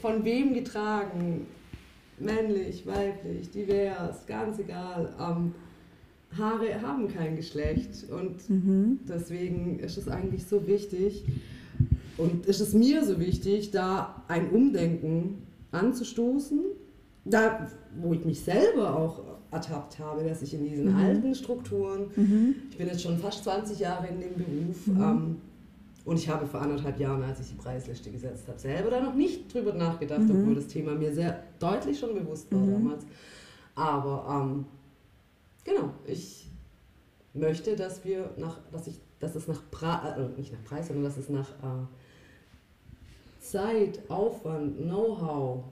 von wem getragen, männlich, weiblich, divers, ganz egal. Ähm, Haare haben kein Geschlecht und mhm. deswegen ist es eigentlich so wichtig und ist es mir so wichtig, da ein Umdenken anzustoßen, da wo ich mich selber auch ertappt habe, dass ich in diesen Mhm. alten Strukturen Mhm. ich bin jetzt schon fast 20 Jahre in dem Beruf Mhm. ähm, und ich habe vor anderthalb Jahren, als ich die Preisliste gesetzt habe, selber da noch nicht drüber nachgedacht, Mhm. obwohl das Thema mir sehr deutlich schon bewusst war Mhm. damals. Aber ähm, genau, ich möchte, dass wir nach, dass ich, dass es nach Pre äh, nicht nach Preis, sondern dass es nach äh, Zeit, Aufwand, Know-how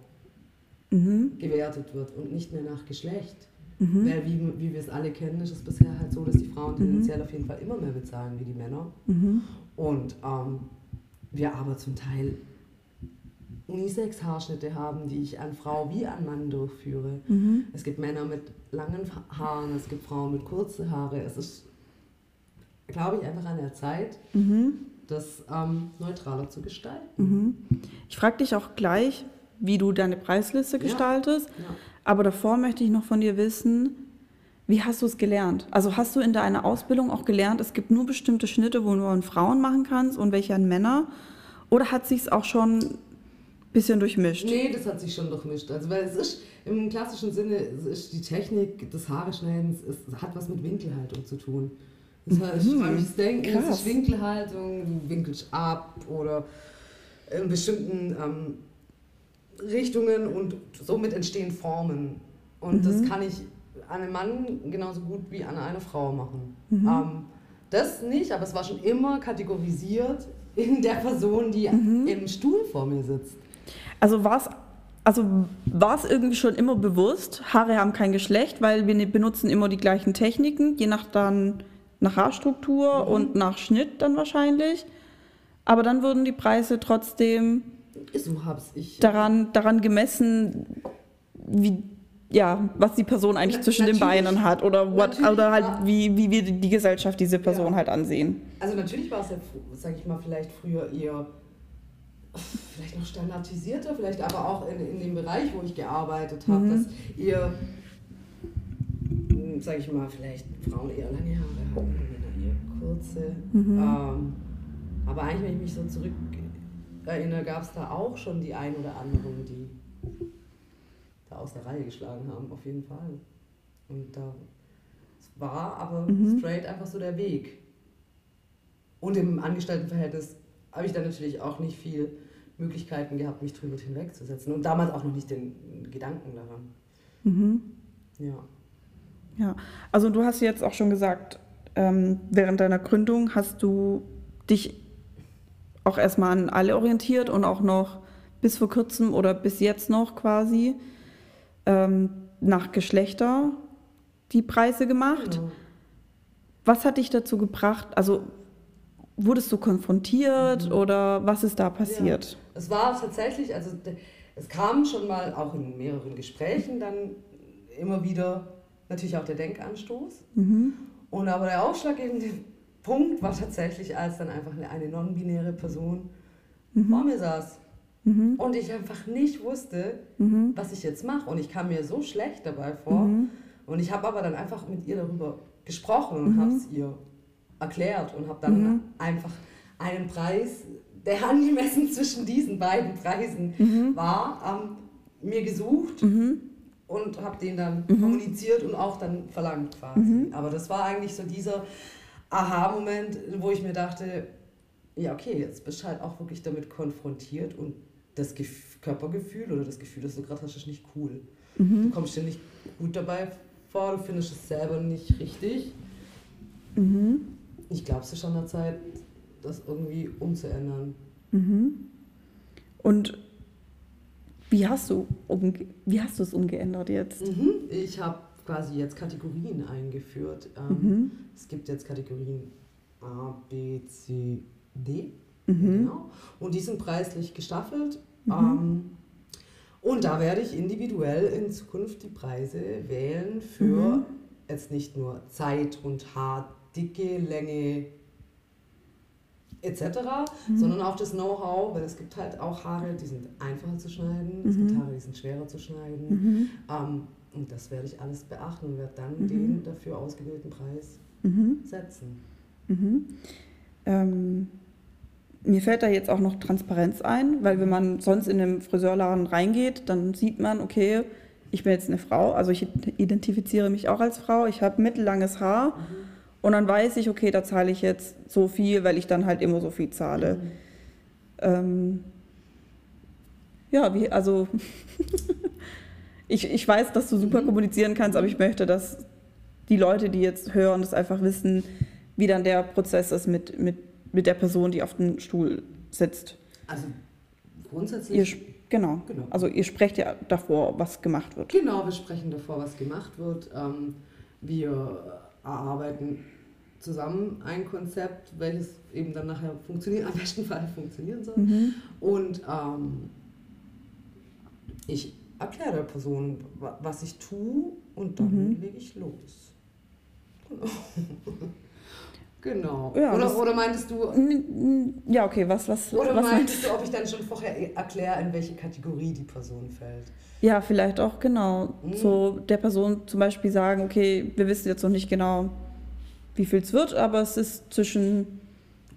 Mhm. gewertet wird und nicht mehr nach Geschlecht. Mhm. Weil wie, wie wir es alle kennen, ist es bisher halt so, dass die Frauen Mhm. tendenziell auf jeden Fall immer mehr bezahlen wie die Männer. Mhm. Und ähm, wir aber zum Teil Unisex-Haarschnitte haben, die ich an Frau wie an Mann durchführe. Mhm. Es gibt Männer mit langen Haaren, es gibt Frauen mit kurzen Haare. Es ist, glaube ich, einfach an der Zeit, Mhm. das ähm, neutraler zu gestalten. Mhm. Ich frage dich auch gleich, wie du deine Preisliste Ja. gestaltest. Ja. Aber davor möchte ich noch von dir wissen, wie hast du es gelernt? Also hast du in deiner Ausbildung auch gelernt, es gibt nur bestimmte Schnitte, wo an Frauen machen kannst und welche an Männer? Oder hat sich es auch schon ein bisschen durchmischt? Nee, das hat sich schon durchmischt. Also, weil es ist im klassischen Sinne, ist die Technik des Haareschneidens, es hat was mit Winkelhaltung zu tun. Das heißt, Mhm, beim Denken, es ist Winkelhaltung, du winkelst ab oder in bestimmten ähm, Richtungen und somit entstehen Formen. Und das Mhm. kann ich an einem Mann genauso gut wie an einer Frau machen. Mhm. Ähm, das nicht, aber es war schon immer kategorisiert in der Person, die Mhm. im Stuhl vor mir sitzt. Also war es also war's irgendwie schon immer bewusst, Haare haben kein Geschlecht, weil wir ne- benutzen immer die gleichen Techniken, je nach dann nach Haarstruktur Mhm. und nach Schnitt dann wahrscheinlich. Aber dann wurden die Preise trotzdem So daran, daran gemessen, wie, ja, was die Person eigentlich Na- zwischen den natürlich. Beinen hat oder, what, Natürlich, oder halt, wie, wie wir die Gesellschaft diese Person Ja. halt ansehen. Also natürlich war es ja, sag ich mal, vielleicht früher eher vielleicht noch standardisierter, vielleicht aber auch in, in dem Bereich, wo ich gearbeitet habe, Mhm. dass ihr, hm, sag ich mal, vielleicht Frauen eher lange Haare hatten, Männer eher kurze. Mhm. Ähm, aber eigentlich, wenn ich mich so zurück erinnere, gab es da auch schon die ein oder anderen, die aus der Reihe geschlagen haben, auf jeden Fall. Und da war aber Mhm. straight einfach so der Weg. Und im Angestelltenverhältnis habe ich dann natürlich auch nicht viel Möglichkeiten gehabt, mich drüber hinwegzusetzen. Und damals auch noch nicht den Gedanken daran. Mhm. Ja. Ja, also du hast jetzt auch schon gesagt, ähm, während deiner Gründung hast du dich auch erstmal an alle orientiert und auch noch bis vor kurzem oder bis jetzt noch quasi ähm, nach Geschlechter die Preise gemacht. Genau. Was hat dich dazu gebracht? Also wurdest du konfrontiert Mhm. oder was ist da passiert? Es war tatsächlich, also es kam schon mal auch in mehreren Gesprächen dann immer wieder natürlich auch der Denkanstoß. Mhm. Und aber der ausschlaggebende Punkt war tatsächlich, als dann einfach eine, eine non-binäre Person vor mir saß Mhm. und ich einfach nicht wusste, Mhm. was ich jetzt mache. Und ich kam mir so schlecht dabei vor. Mhm. Und ich habe aber dann einfach mit ihr darüber gesprochen und Mhm. habe es ihr erklärt und habe dann Mhm. einfach einen Preis, der [LAUGHS] angemessen zwischen diesen beiden Preisen war, ähm, mir gesucht und habe den dann Mhm. kommuniziert und auch dann verlangt quasi. Mhm. Aber das war eigentlich so dieser Aha-Moment, wo ich mir dachte, ja okay, jetzt bist du halt auch wirklich damit konfrontiert und das Gef Körpergefühl oder das Gefühl, das du gerade hast, ist nicht cool. Du Mhm. kommst dir nicht gut dabei vor, du findest es selber nicht richtig. Mhm. Ich glaube, es ist an der Zeit, das irgendwie umzuändern. Mhm. Und wie hast du wie hast du es umgeändert jetzt? Mhm. Ich habe quasi jetzt Kategorien eingeführt. Ähm, Mhm. Es gibt jetzt Kategorien A, B, C, D. Mhm. Genau. Und die sind preislich gestaffelt. Mhm. Ähm, und da werde ich individuell in Zukunft die Preise wählen für Mhm. jetzt nicht nur Zeit und Haardicke, Länge etc., Mhm. sondern auch das Know-how, weil es gibt halt auch Haare, die sind einfacher zu schneiden, es Mhm. gibt Haare, die sind schwerer zu schneiden. Mhm. Ähm, und das werde ich alles beachten und werde dann Mhm. den dafür ausgewählten Preis Mhm. setzen. Mhm. Ähm, mir fällt da jetzt auch noch Transparenz ein, weil wenn man sonst in einem Friseurladen reingeht, dann sieht man, okay, ich bin jetzt eine Frau, also ich identifiziere mich auch als Frau, ich habe mittellanges Haar und dann weiß ich, okay, da zahle ich jetzt so viel, weil ich dann halt immer so viel zahle. Mhm. Ähm, ja, wie, also [LAUGHS] ich, ich weiß, dass du super Mhm. kommunizieren kannst, aber ich möchte, dass die Leute, die jetzt hören, das einfach wissen, wie dann der Prozess ist mit, mit, mit der Person, die auf dem Stuhl sitzt. Also Ihr, grundsätzlich. sp- genau. Genau. Also ihr sprecht ja davor, was gemacht wird. Genau, wir sprechen davor, was gemacht wird. Ähm, wir erarbeiten zusammen ein Konzept, welches eben dann nachher funktionieren, am besten Fall funktionieren soll. Mhm. Und ähm, ich erkläre der Person, wa- was ich tue und dann Mhm. lege ich los. Genau. [LAUGHS] genau. Ja, das- oder, oder meintest du, Ja, okay, was, was, oder was meintest du, ob ich dann schon vorher erkläre, in welche Kategorie die Person fällt? Ja, vielleicht auch genau. Mhm. So der Person zum Beispiel sagen, okay, wir wissen jetzt noch nicht genau, wie viel es wird, aber es ist zwischen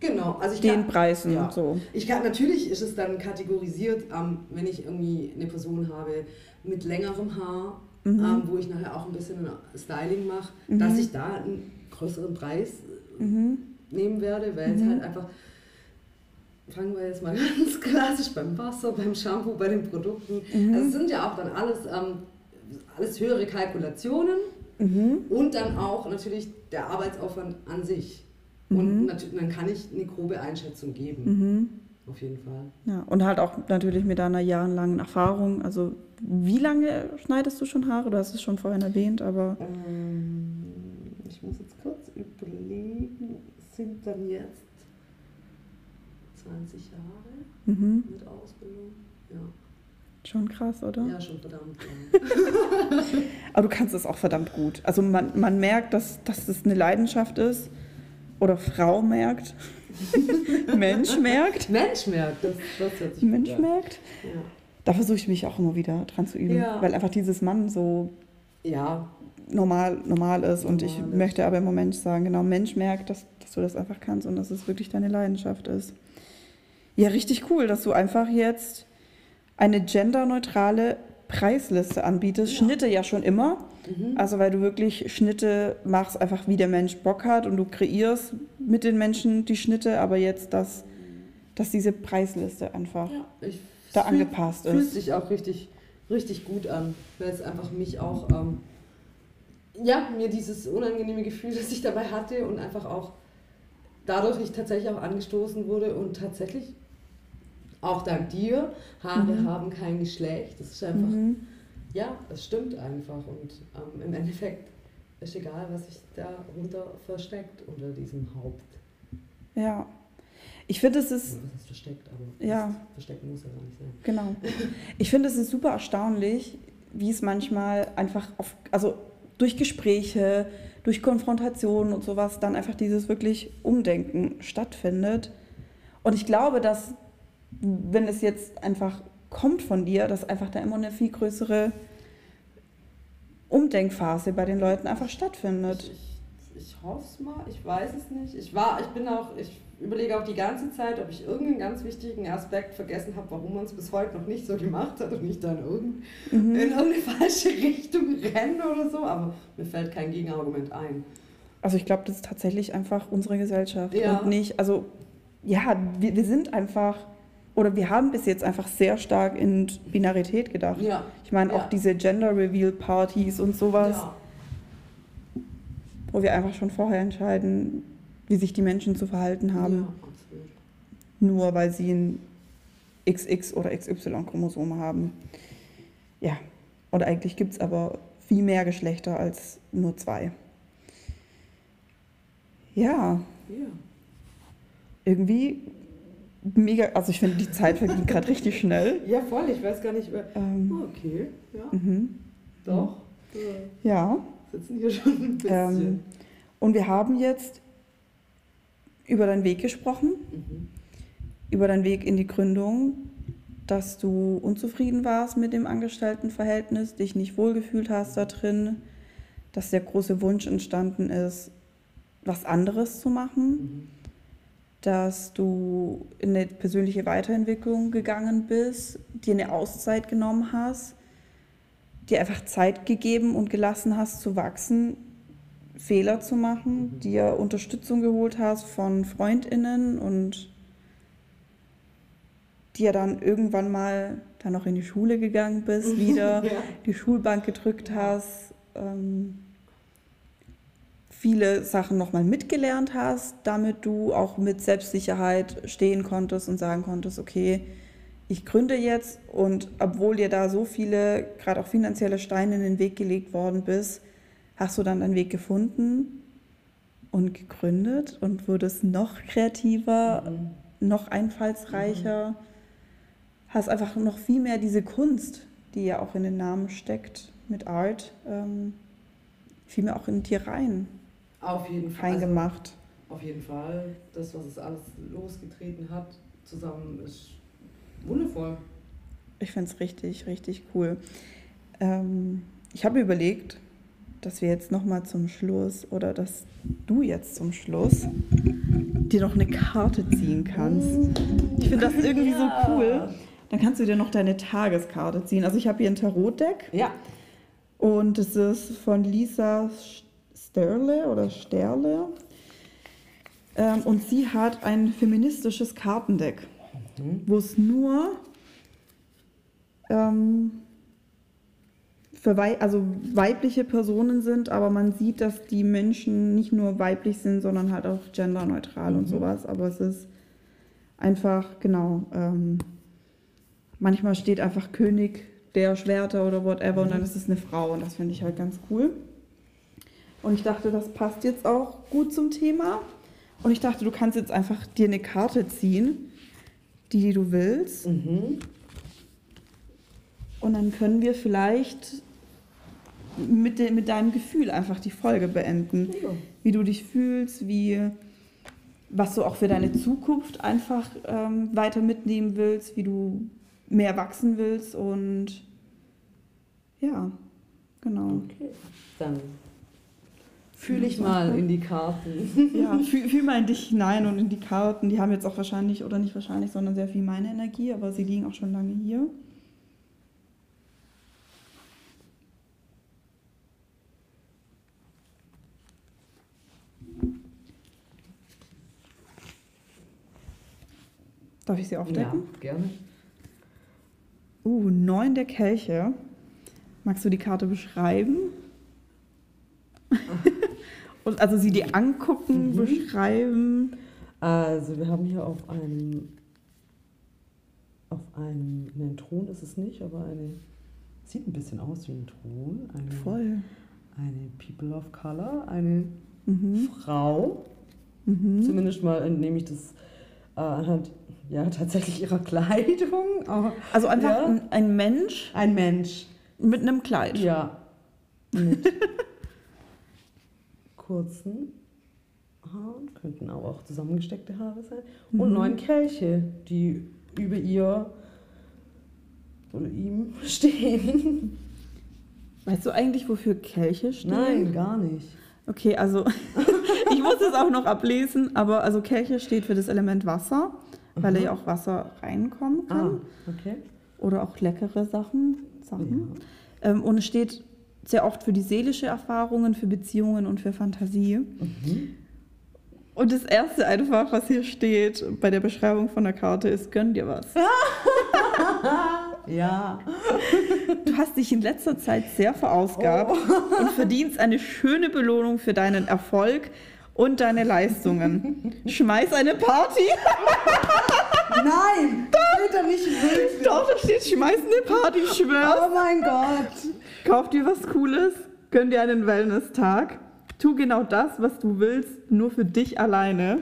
Genau, also ich den kann, Preisen ja. so. Ich kann, natürlich ist es dann kategorisiert, ähm, wenn ich irgendwie eine Person habe mit längerem Haar, Mhm. ähm, wo ich nachher auch ein bisschen Styling mache, Mhm. dass ich da einen größeren Preis Mhm. nehmen werde, weil es Mhm. halt einfach, fangen wir jetzt mal [LAUGHS] ganz klassisch beim Wasser, beim Shampoo, bei den Produkten. Mhm. Also es sind ja auch dann alles, ähm, alles höhere Kalkulationen Mhm. und dann auch natürlich der Arbeitsaufwand an sich. Und natürlich, dann kann ich eine grobe Einschätzung geben, auf jeden Fall. Ja, und halt auch natürlich mit deiner jahrelangen Erfahrung. Also wie lange schneidest du schon Haare? Du hast es schon vorhin erwähnt, aber Ähm, ich muss jetzt kurz es sind dann jetzt 20 Jahre mhm. mit Ausbildung. Ja, schon krass, oder? ja schon verdammt. lang. [LAUGHS] Aber du kannst es auch verdammt gut. Also man, man merkt, dass, dass das eine Leidenschaft ist. Oder Frau merkt. [LAUGHS] Mensch merkt. Mensch merkt, das, das hört sich Mensch gut merkt. Ja. Da versuche ich mich auch immer wieder dran zu üben. Ja. Weil einfach dieses Mann so ja, normal, normal ist. Und ich Normal ist. möchte aber immer Mensch sagen, genau, Mensch merkt, dass, dass du das einfach kannst und dass es wirklich deine Leidenschaft ist. Ja, richtig cool, dass du einfach jetzt eine genderneutrale Preisliste anbietest. Ja. Schnitte ja schon immer. mhm. Also weil du wirklich Schnitte machst, einfach wie der Mensch Bock hat und du kreierst mit den Menschen die Schnitte, aber jetzt, dass, dass diese Preisliste einfach ja. Ich, da fühlt- angepasst fühlt ist. sich auch richtig, richtig gut an, weil es einfach mich auch, ähm, ja, mir dieses unangenehme Gefühl, [LAUGHS] das ich dabei hatte und einfach auch dadurch ich tatsächlich auch angestoßen wurde und tatsächlich auch dank dir, Haare Mhm. haben kein Geschlecht, das ist einfach, Mhm. ja, es stimmt einfach und ähm, im Endeffekt ist egal, was sich darunter versteckt unter diesem Haupt. Ja, Ich finde, es ist. Das ist versteckt, aber Ja. versteckt muss ja gar nicht sein. Genau. Ich finde, es ist super erstaunlich, wie es manchmal einfach auf, also durch Gespräche, durch Konfrontationen und sowas dann einfach dieses wirklich Umdenken stattfindet. Und ich glaube, dass, wenn es jetzt einfach kommt von dir, dass einfach da immer eine viel größere Umdenkphase bei den Leuten einfach stattfindet. Ich, ich, ich hoffe es mal, ich weiß es nicht. Ich war, ich bin auch, ich überlege auch die ganze Zeit, ob ich irgendeinen ganz wichtigen Aspekt vergessen habe, warum man es bis heute noch nicht so gemacht hat und ich dann irgend, Mhm. in irgendeine [LAUGHS] falsche Richtung renne oder so, aber mir fällt kein Gegenargument ein. Also ich glaube, das ist tatsächlich einfach unsere Gesellschaft Ja. und nicht, also ja, wir, wir sind einfach, oder wir haben bis jetzt einfach sehr stark in Binarität gedacht. Ja. Ich meine, auch Ja. diese Gender Reveal Partys und sowas, Ja. wo wir einfach schon vorher entscheiden, wie sich die Menschen zu verhalten haben, Ja, nur weil sie ein XX- oder XY-Chromosom haben. Ja, und eigentlich gibt es aber viel mehr Geschlechter als nur zwei. Ja, Ja. irgendwie mega, also ich finde, die Zeit vergeht gerade richtig schnell. ja, voll, ich weiß gar nicht. wer- Ähm, Okay, ja, mhm. doch. Wir Ja, sitzen hier schon ein bisschen. ähm, und wir haben jetzt über deinen Weg gesprochen, mhm. über deinen Weg in die Gründung, dass du unzufrieden warst mit dem Angestelltenverhältnis, dich nicht wohlgefühlt hast da drin, dass der große Wunsch entstanden ist, was anderes zu machen, Mhm. dass du in eine persönliche Weiterentwicklung gegangen bist, dir eine Auszeit genommen hast, dir einfach Zeit gegeben und gelassen hast zu wachsen, Fehler zu machen, Mhm. dir Unterstützung geholt hast von Freundinnen und dir dann irgendwann mal dann noch in die Schule gegangen bist, wieder [LAUGHS] Ja. die Schulbank gedrückt hast, ähm, viele Sachen nochmal mitgelernt hast, damit du auch mit Selbstsicherheit stehen konntest und sagen konntest, okay, ich gründe jetzt und obwohl dir da so viele, gerade auch finanzielle Steine in den Weg gelegt worden bist, hast du dann deinen Weg gefunden und gegründet und wurdest noch kreativer, Mhm. noch einfallsreicher, hast einfach noch viel mehr diese Kunst, die ja auch in den Namen steckt, mit Art, ähm, viel mehr auch in dir rein, Auf jeden Fall. Also, reingemacht. auf jeden Fall. Das, was es alles losgetreten hat, zusammen ist wundervoll. Ich finde es richtig, richtig cool. Ähm, ich habe überlegt, dass wir jetzt nochmal zum Schluss oder dass du jetzt zum Schluss dir noch eine Karte ziehen kannst. Ich finde das irgendwie so cool. Dann kannst du dir noch deine Tageskarte ziehen. Also ich habe hier ein Tarotdeck Ja. und es ist von Lisa Sterle oder Sterle. Ähm, und sie hat ein feministisches Kartendeck, Mhm. wo es nur ähm, für wei also weibliche Personen sind, aber man sieht, dass die Menschen nicht nur weiblich sind, sondern halt auch genderneutral und Mhm. sowas. Aber es ist einfach, genau, ähm, manchmal steht einfach König der Schwerter oder whatever und dann ist es eine Frau und das finde ich halt ganz cool. Und ich dachte, das passt jetzt auch gut zum Thema. Und ich dachte, du kannst jetzt einfach dir eine Karte ziehen, die du willst. Mhm. Und dann können wir vielleicht mit, de mit deinem Gefühl einfach die Folge beenden. Ja. Wie du dich fühlst, wie, was du auch für deine Zukunft einfach ähm, weiter mitnehmen willst, wie du mehr wachsen willst und ja, genau. Okay. Dann fühle ich mal in die Karten. Ja, fühl, fühl mal in dich hinein und in die Karten. Die haben jetzt auch wahrscheinlich, oder nicht wahrscheinlich, sondern sehr viel meine Energie, aber sie liegen auch schon lange hier. Darf ich sie Ja, aufdecken? gerne. Uh, neun der Kelche. Magst du die Karte beschreiben? [LAUGHS] Und also sie dir angucken, Mhm. beschreiben. Also wir haben hier auf einem, auf einem, ne, ein Thron ist es nicht, aber eine, sieht ein bisschen aus wie ein Thron. Eine, Voll. eine People of Color, eine Mhm. Frau. Mhm. Zumindest mal entnehme ich das äh, anhand ja, tatsächlich ihrer [LAUGHS] Kleidung. Aber, Also einfach ja, ein, ein Mensch ein Mensch. mit einem Kleid. Ja. Mit [LAUGHS] kurzen Haaren, könnten aber auch zusammengesteckte Haare sein. Und Mhm. neun Kelche, die über ihr oder ihm [LAUGHS] stehen. Weißt du eigentlich, wofür Kelche stehen? Nein, gar nicht. Okay, also ich muss es auch noch ablesen, aber also Kelche steht für das Element Wasser, weil da ja auch Wasser reinkommen kann. Ah, okay. Oder auch leckere Sachen. Sachen. Ähm, und es steht sehr oft für die seelische Erfahrungen, für Beziehungen und für Fantasie. Mhm. Und das erste einfach, was hier steht bei der Beschreibung von der Karte, ist gönn dir was. [LAUGHS] Ja. Du hast dich in letzter Zeit sehr verausgabt und verdienst eine schöne Belohnung für deinen Erfolg und deine Leistungen. Schmeiß eine Party. [LAUGHS] Nein! Steht da nicht wirklich. Doch, da steht, schmeiß eine Party, ich schwör's. Oh mein Gott! Kauf dir was Cooles, gönn dir einen Wellness-Tag. Tu genau das, was du willst, nur für dich alleine.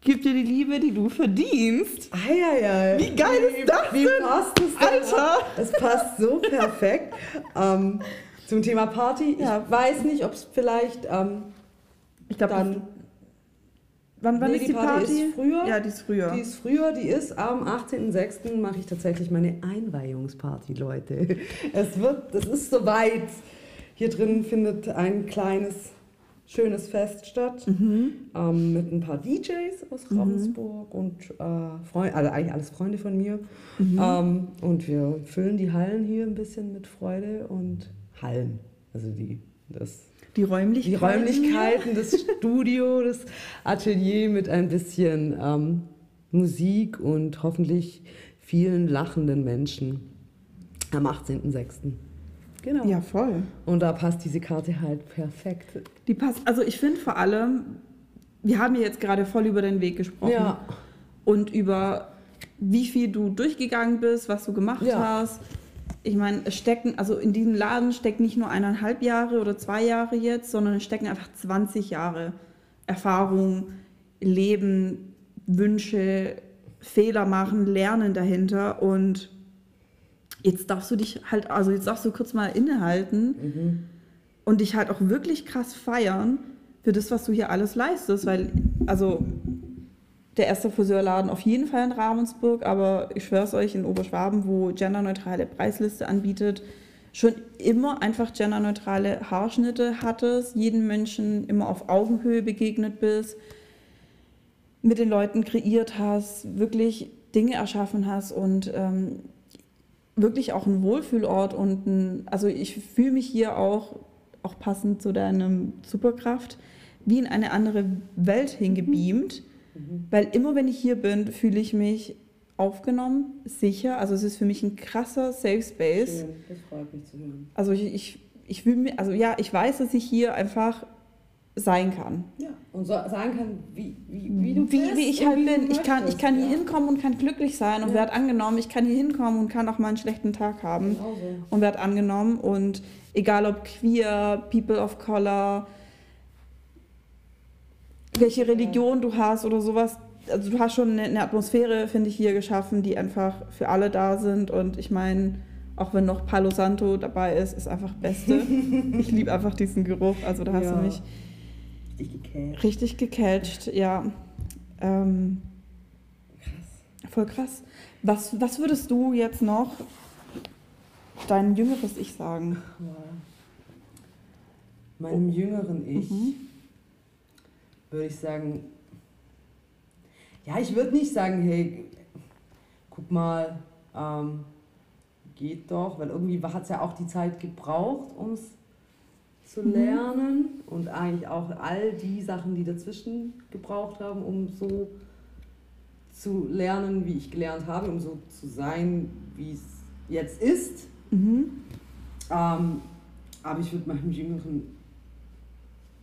Gib dir die Liebe, die du verdienst. Eieiei. Wie geil ist das Wie denn? passt es denn? Alter! Es passt so perfekt. ähm, zum Thema Party. Ja. Ich weiß nicht, ob es vielleicht ähm, Ich glaube, dann. wann, wann Nee, ist die Party Party? ist früher. Ja, die ist früher. Die ist früher, die ist am 18.06. mache ich tatsächlich meine Einweihungsparty, Leute. [LAUGHS] Es wird, es ist soweit. Hier drin findet ein kleines, schönes Fest statt. mhm. ähm, mit ein paar DJs aus Ravensburg und äh, Freunde, also eigentlich alles Freunde von mir. Mhm. Ähm, und wir füllen die Hallen hier ein bisschen mit Freude und Hallen. Also die, das, Die Räumlichkeiten. die Räumlichkeiten, das Studio, das Atelier mit ein bisschen ähm, Musik und hoffentlich vielen lachenden Menschen am 18.06. Genau. Ja, voll. Und da passt diese Karte halt perfekt. Die passt. Also ich finde vor allem, wir haben ja jetzt gerade voll über den Weg gesprochen. Ja. Und über wie viel du durchgegangen bist, was du gemacht Ja. hast. Ich meine, es stecken, also in diesem Laden steckt nicht nur eineinhalb Jahre oder zwei Jahre jetzt, sondern es stecken einfach 20 Jahre Erfahrung, Leben, Wünsche, Fehler machen, Lernen dahinter. Und jetzt darfst du dich halt, also jetzt darfst du kurz mal innehalten Mhm. und dich halt auch wirklich krass feiern für das, was du hier alles leistest, weil, also der erste Friseurladen auf jeden Fall in Ravensburg, aber ich schwör's euch, in Oberschwaben, wo genderneutrale Preisliste anbietet, schon immer einfach genderneutrale Haarschnitte hattest, jeden Menschen immer auf Augenhöhe begegnet bist, mit den Leuten kreiert hast, wirklich Dinge erschaffen hast und ähm, wirklich auch ein Wohlfühlort und ein, also ich fühle mich hier auch, auch passend zu deinem Superkraft, wie in eine andere Welt hingebeamt, weil immer wenn ich hier bin, fühle ich mich aufgenommen, sicher, also es ist für mich ein krasser Safe Space. Schön, das freut mich zu hören. Also ich, ich, ich fühle mich, also ja, ich weiß, dass ich hier einfach sein kann. Ja, und so sagen kann, wie, wie, wie du wie, bist wie ich halt wie bin. Ich kann, ich kann hier ja. hinkommen und kann glücklich sein und Ja. werde angenommen. Ich kann hier hinkommen und kann auch mal einen schlechten Tag haben Genau so. und werde angenommen. Und egal ob queer, people of color, welche Religion du hast oder sowas. Also du hast schon eine, Atmosphäre, finde ich, hier geschaffen, die einfach für alle da sind. Und ich meine, auch wenn noch Palo Santo dabei ist, ist einfach Beste. [LAUGHS] ich liebe einfach diesen Geruch. Also da hast Ja. du mich Ich gekält. richtig gecatcht, ja. Ähm, Krass. voll krass. Was, was würdest du jetzt noch dein jüngeres Ich sagen? Meinem jüngeren Ich Mhm. Würde ich sagen, ja, ich würde nicht sagen, hey, guck mal, ähm, geht doch, weil irgendwie hat es ja auch die Zeit gebraucht, um es zu Mhm. lernen und eigentlich auch all die Sachen, die dazwischen gebraucht haben, um so zu lernen, wie ich gelernt habe, um so zu sein, wie es jetzt ist. Mhm. Ähm, aber ich würde meinem jüngeren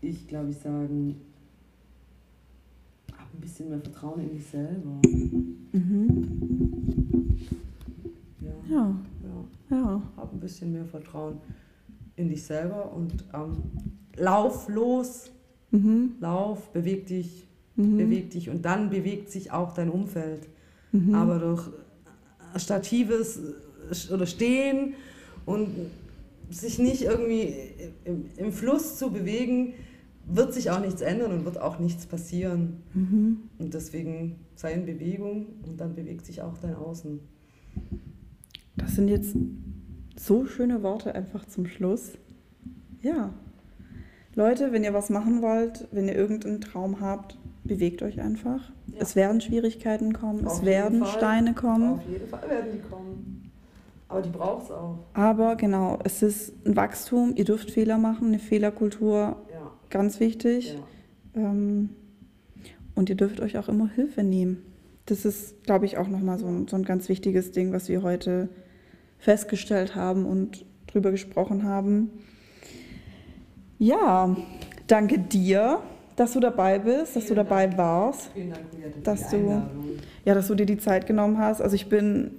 Ich, glaube ich, sagen, ein bisschen mehr Vertrauen in dich selber. Mhm. Ja, Ja, ja. ja. Hab ein bisschen mehr Vertrauen in dich selber und ähm, lauf los, Mhm. lauf, beweg dich mhm. bewegt dich und dann bewegt sich auch dein Umfeld. Mhm. Aber durch statives oder Stehen und sich nicht irgendwie im, im, Fluss zu bewegen, wird sich auch nichts ändern und wird auch nichts passieren. Mhm. Und deswegen sei in Bewegung und dann bewegt sich auch dein Außen. Das sind jetzt so schöne Worte einfach zum Schluss. Ja. Leute, wenn ihr was machen wollt, wenn ihr irgendeinen Traum habt, bewegt euch einfach. Ja. Es werden Schwierigkeiten kommen, Auf es werden Fall. Steine kommen. Auf jeden Fall werden die kommen. Aber die braucht es auch. Aber genau, es ist ein Wachstum, ihr dürft Fehler machen, eine Fehlerkultur. Ganz wichtig. Ja. Ähm, und ihr dürft euch auch immer Hilfe nehmen. Das ist, glaube ich, auch nochmal so ein, so ein ganz wichtiges Ding, was wir heute festgestellt haben und drüber gesprochen haben. Ja, danke dir dass du dabei bist, dass Vielen du dabei Dank. warst. Vielen Dank, dass du, ja, dass du dir die Zeit genommen hast. Also ich bin,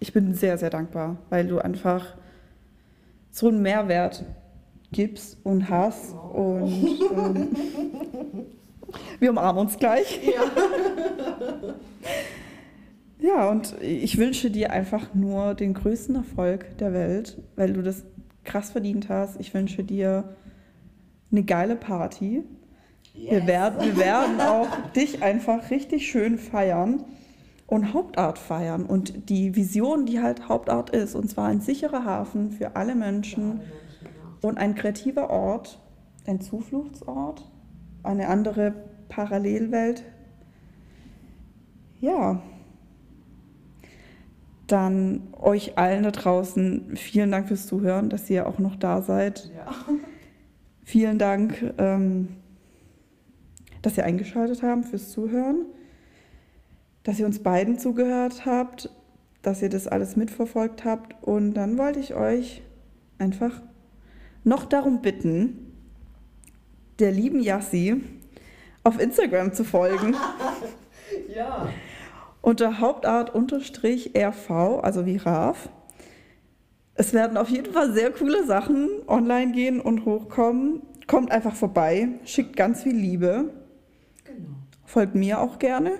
ich bin sehr, sehr dankbar, weil du einfach so einen Mehrwert gibst und hast. Oh. Und ähm, wir umarmen uns gleich. Ja. [LAUGHS] ja, und ich wünsche dir einfach nur den größten Erfolg der Welt, weil du das krass verdient hast. Ich wünsche dir eine geile Party. Yes. Wir, werden, wir [LAUGHS] werden auch dich einfach richtig schön feiern und Hauptart feiern und die Vision, die halt Hauptart ist, und zwar ein sicherer Hafen für alle Menschen und ein kreativer Ort, ein Zufluchtsort, eine andere Parallelwelt. Ja, dann euch allen da draußen vielen Dank fürs Zuhören, dass ihr auch noch da seid. Ja. [LAUGHS] Vielen Dank. Ähm, dass ihr eingeschaltet habt fürs Zuhören, dass ihr uns beiden zugehört habt, dass ihr das alles mitverfolgt habt. Und dann wollte ich euch einfach noch darum bitten, der lieben Yassi auf Instagram zu folgen. [LAUGHS] ja. Unter Hauptart-RV, also wie RAV. Es werden auf jeden Fall sehr coole Sachen online gehen und hochkommen. Kommt einfach vorbei, schickt ganz viel Liebe. Folgt mir auch gerne. [LAUGHS]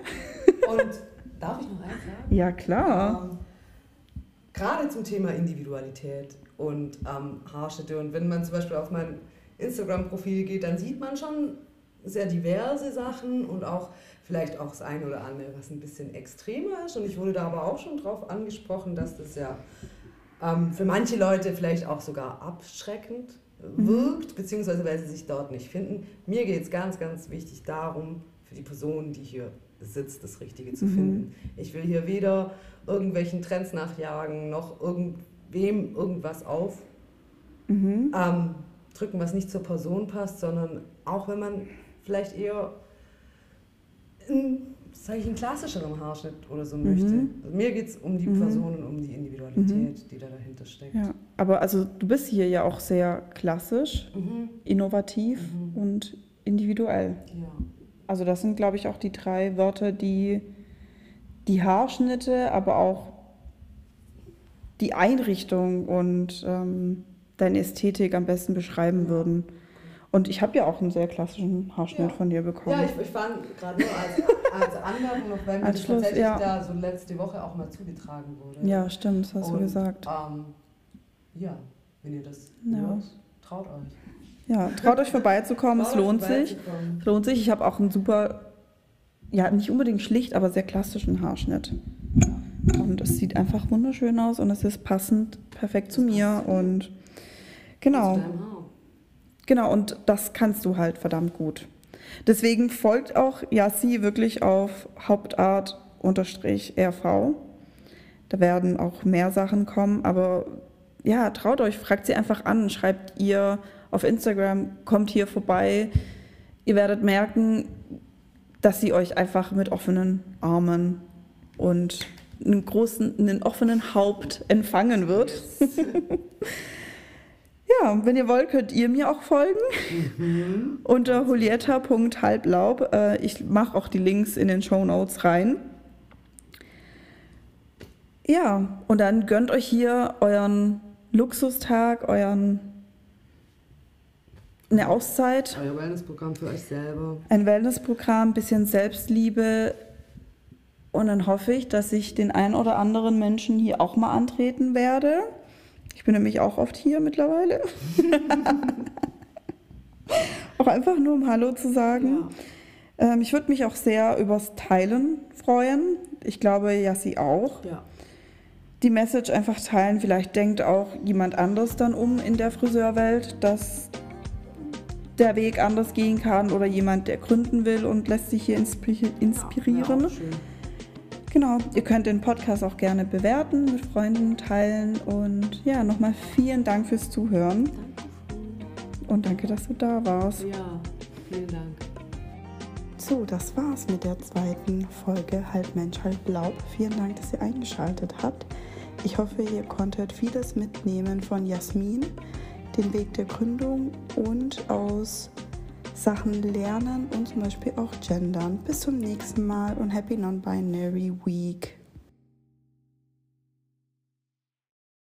Und darf ich noch eins sagen? Ja, klar. Ähm, gerade zum Thema Individualität und ähm, Haarschnitte. Und wenn man zum Beispiel auf mein Instagram-Profil geht, dann sieht man schon sehr diverse Sachen und auch vielleicht auch das eine oder andere, was ein bisschen extremer ist. Und ich wurde da aber auch schon drauf angesprochen, dass das ja ähm, für manche Leute vielleicht auch sogar abschreckend mhm. wirkt, beziehungsweise weil sie sich dort nicht finden. Mir geht es ganz, ganz wichtig darum, für die Person, die hier sitzt, das Richtige zu mhm. finden. Ich will hier weder irgendwelchen Trends nachjagen, noch irgendwem irgendwas auf. Mhm. Ähm, drücken, was nicht zur Person passt, sondern auch wenn man vielleicht eher in, sag ich, einen klassischeren Haarschnitt oder so mhm. möchte. Also mir geht es um die mhm. Person und um die Individualität, mhm. die da dahinter steckt. Ja, aber also du bist hier ja auch sehr klassisch, mhm. innovativ mhm. und individuell. Ja. Also das sind, glaube ich, auch die drei Wörter, die die Haarschnitte, aber auch die Einrichtung und ähm, deine Ästhetik am besten beschreiben würden. Und ich habe ja auch einen sehr klassischen Haarschnitt ja. von dir bekommen. Ja, ich, ich fand gerade nur als, als Anmerkung noch, weil mir das Schluss, tatsächlich ja. da so letzte Woche auch mal zugetragen wurde. Ja, stimmt, das hast und, du gesagt. Ähm, ja, wenn ihr das ja. hört, traut euch. Ja, traut euch vorbeizukommen, es lohnt sich. Es lohnt sich. Ich habe auch einen super, ja, nicht unbedingt schlicht, aber sehr klassischen Haarschnitt. Und es sieht einfach wunderschön aus und es ist passend, perfekt zu mir und genau. Genau, und das kannst du halt verdammt gut. Deswegen folgt auch Yassi wirklich auf Hauptart-RV. Da werden auch mehr Sachen kommen, aber ja, traut euch, fragt sie einfach an, schreibt ihr auf Instagram, kommt hier vorbei. Ihr werdet merken, dass sie euch einfach mit offenen Armen und einen großen, einen offenen Haupt empfangen wird. Yes. [LAUGHS] ja, wenn ihr wollt, könnt ihr mir auch folgen mhm. unter julietta.halblaub. Äh, ich mache auch die Links in den Show Notes rein. Ja, und dann gönnt euch hier euren Luxustag, euren eine Auszeit, Euer Wellnessprogramm für euch selber. ein Wellnessprogramm, ein bisschen Selbstliebe. Und dann hoffe ich, dass ich den einen oder anderen Menschen hier auch mal antreten werde. Ich bin nämlich auch oft hier mittlerweile. [LAUGHS] auch einfach nur um Hallo zu sagen. Ähm, ich würde mich auch sehr übers Teilen freuen. Ich glaube, Jassi auch. Ja. Die Message einfach teilen. Vielleicht denkt auch jemand anders dann um in der Friseurwelt, dass der Weg anders gehen kann oder jemand, der gründen will und lässt sich hier inspi inspirieren. Ja. Genau, ihr könnt den Podcast auch gerne bewerten, mit Freunden teilen und ja, nochmal vielen Dank fürs Zuhören und danke, dass du da warst. Ja, vielen Dank. So, das war's mit der zweiten Folge Halb Mensch, Halb Laub. Vielen Dank, dass ihr eingeschaltet habt. Ich hoffe, ihr konntet vieles mitnehmen von Jasmin, den Weg der Gründung und aus Sachen lernen und zum Beispiel auch gendern. Bis zum nächsten Mal und Happy Non-Binary Week.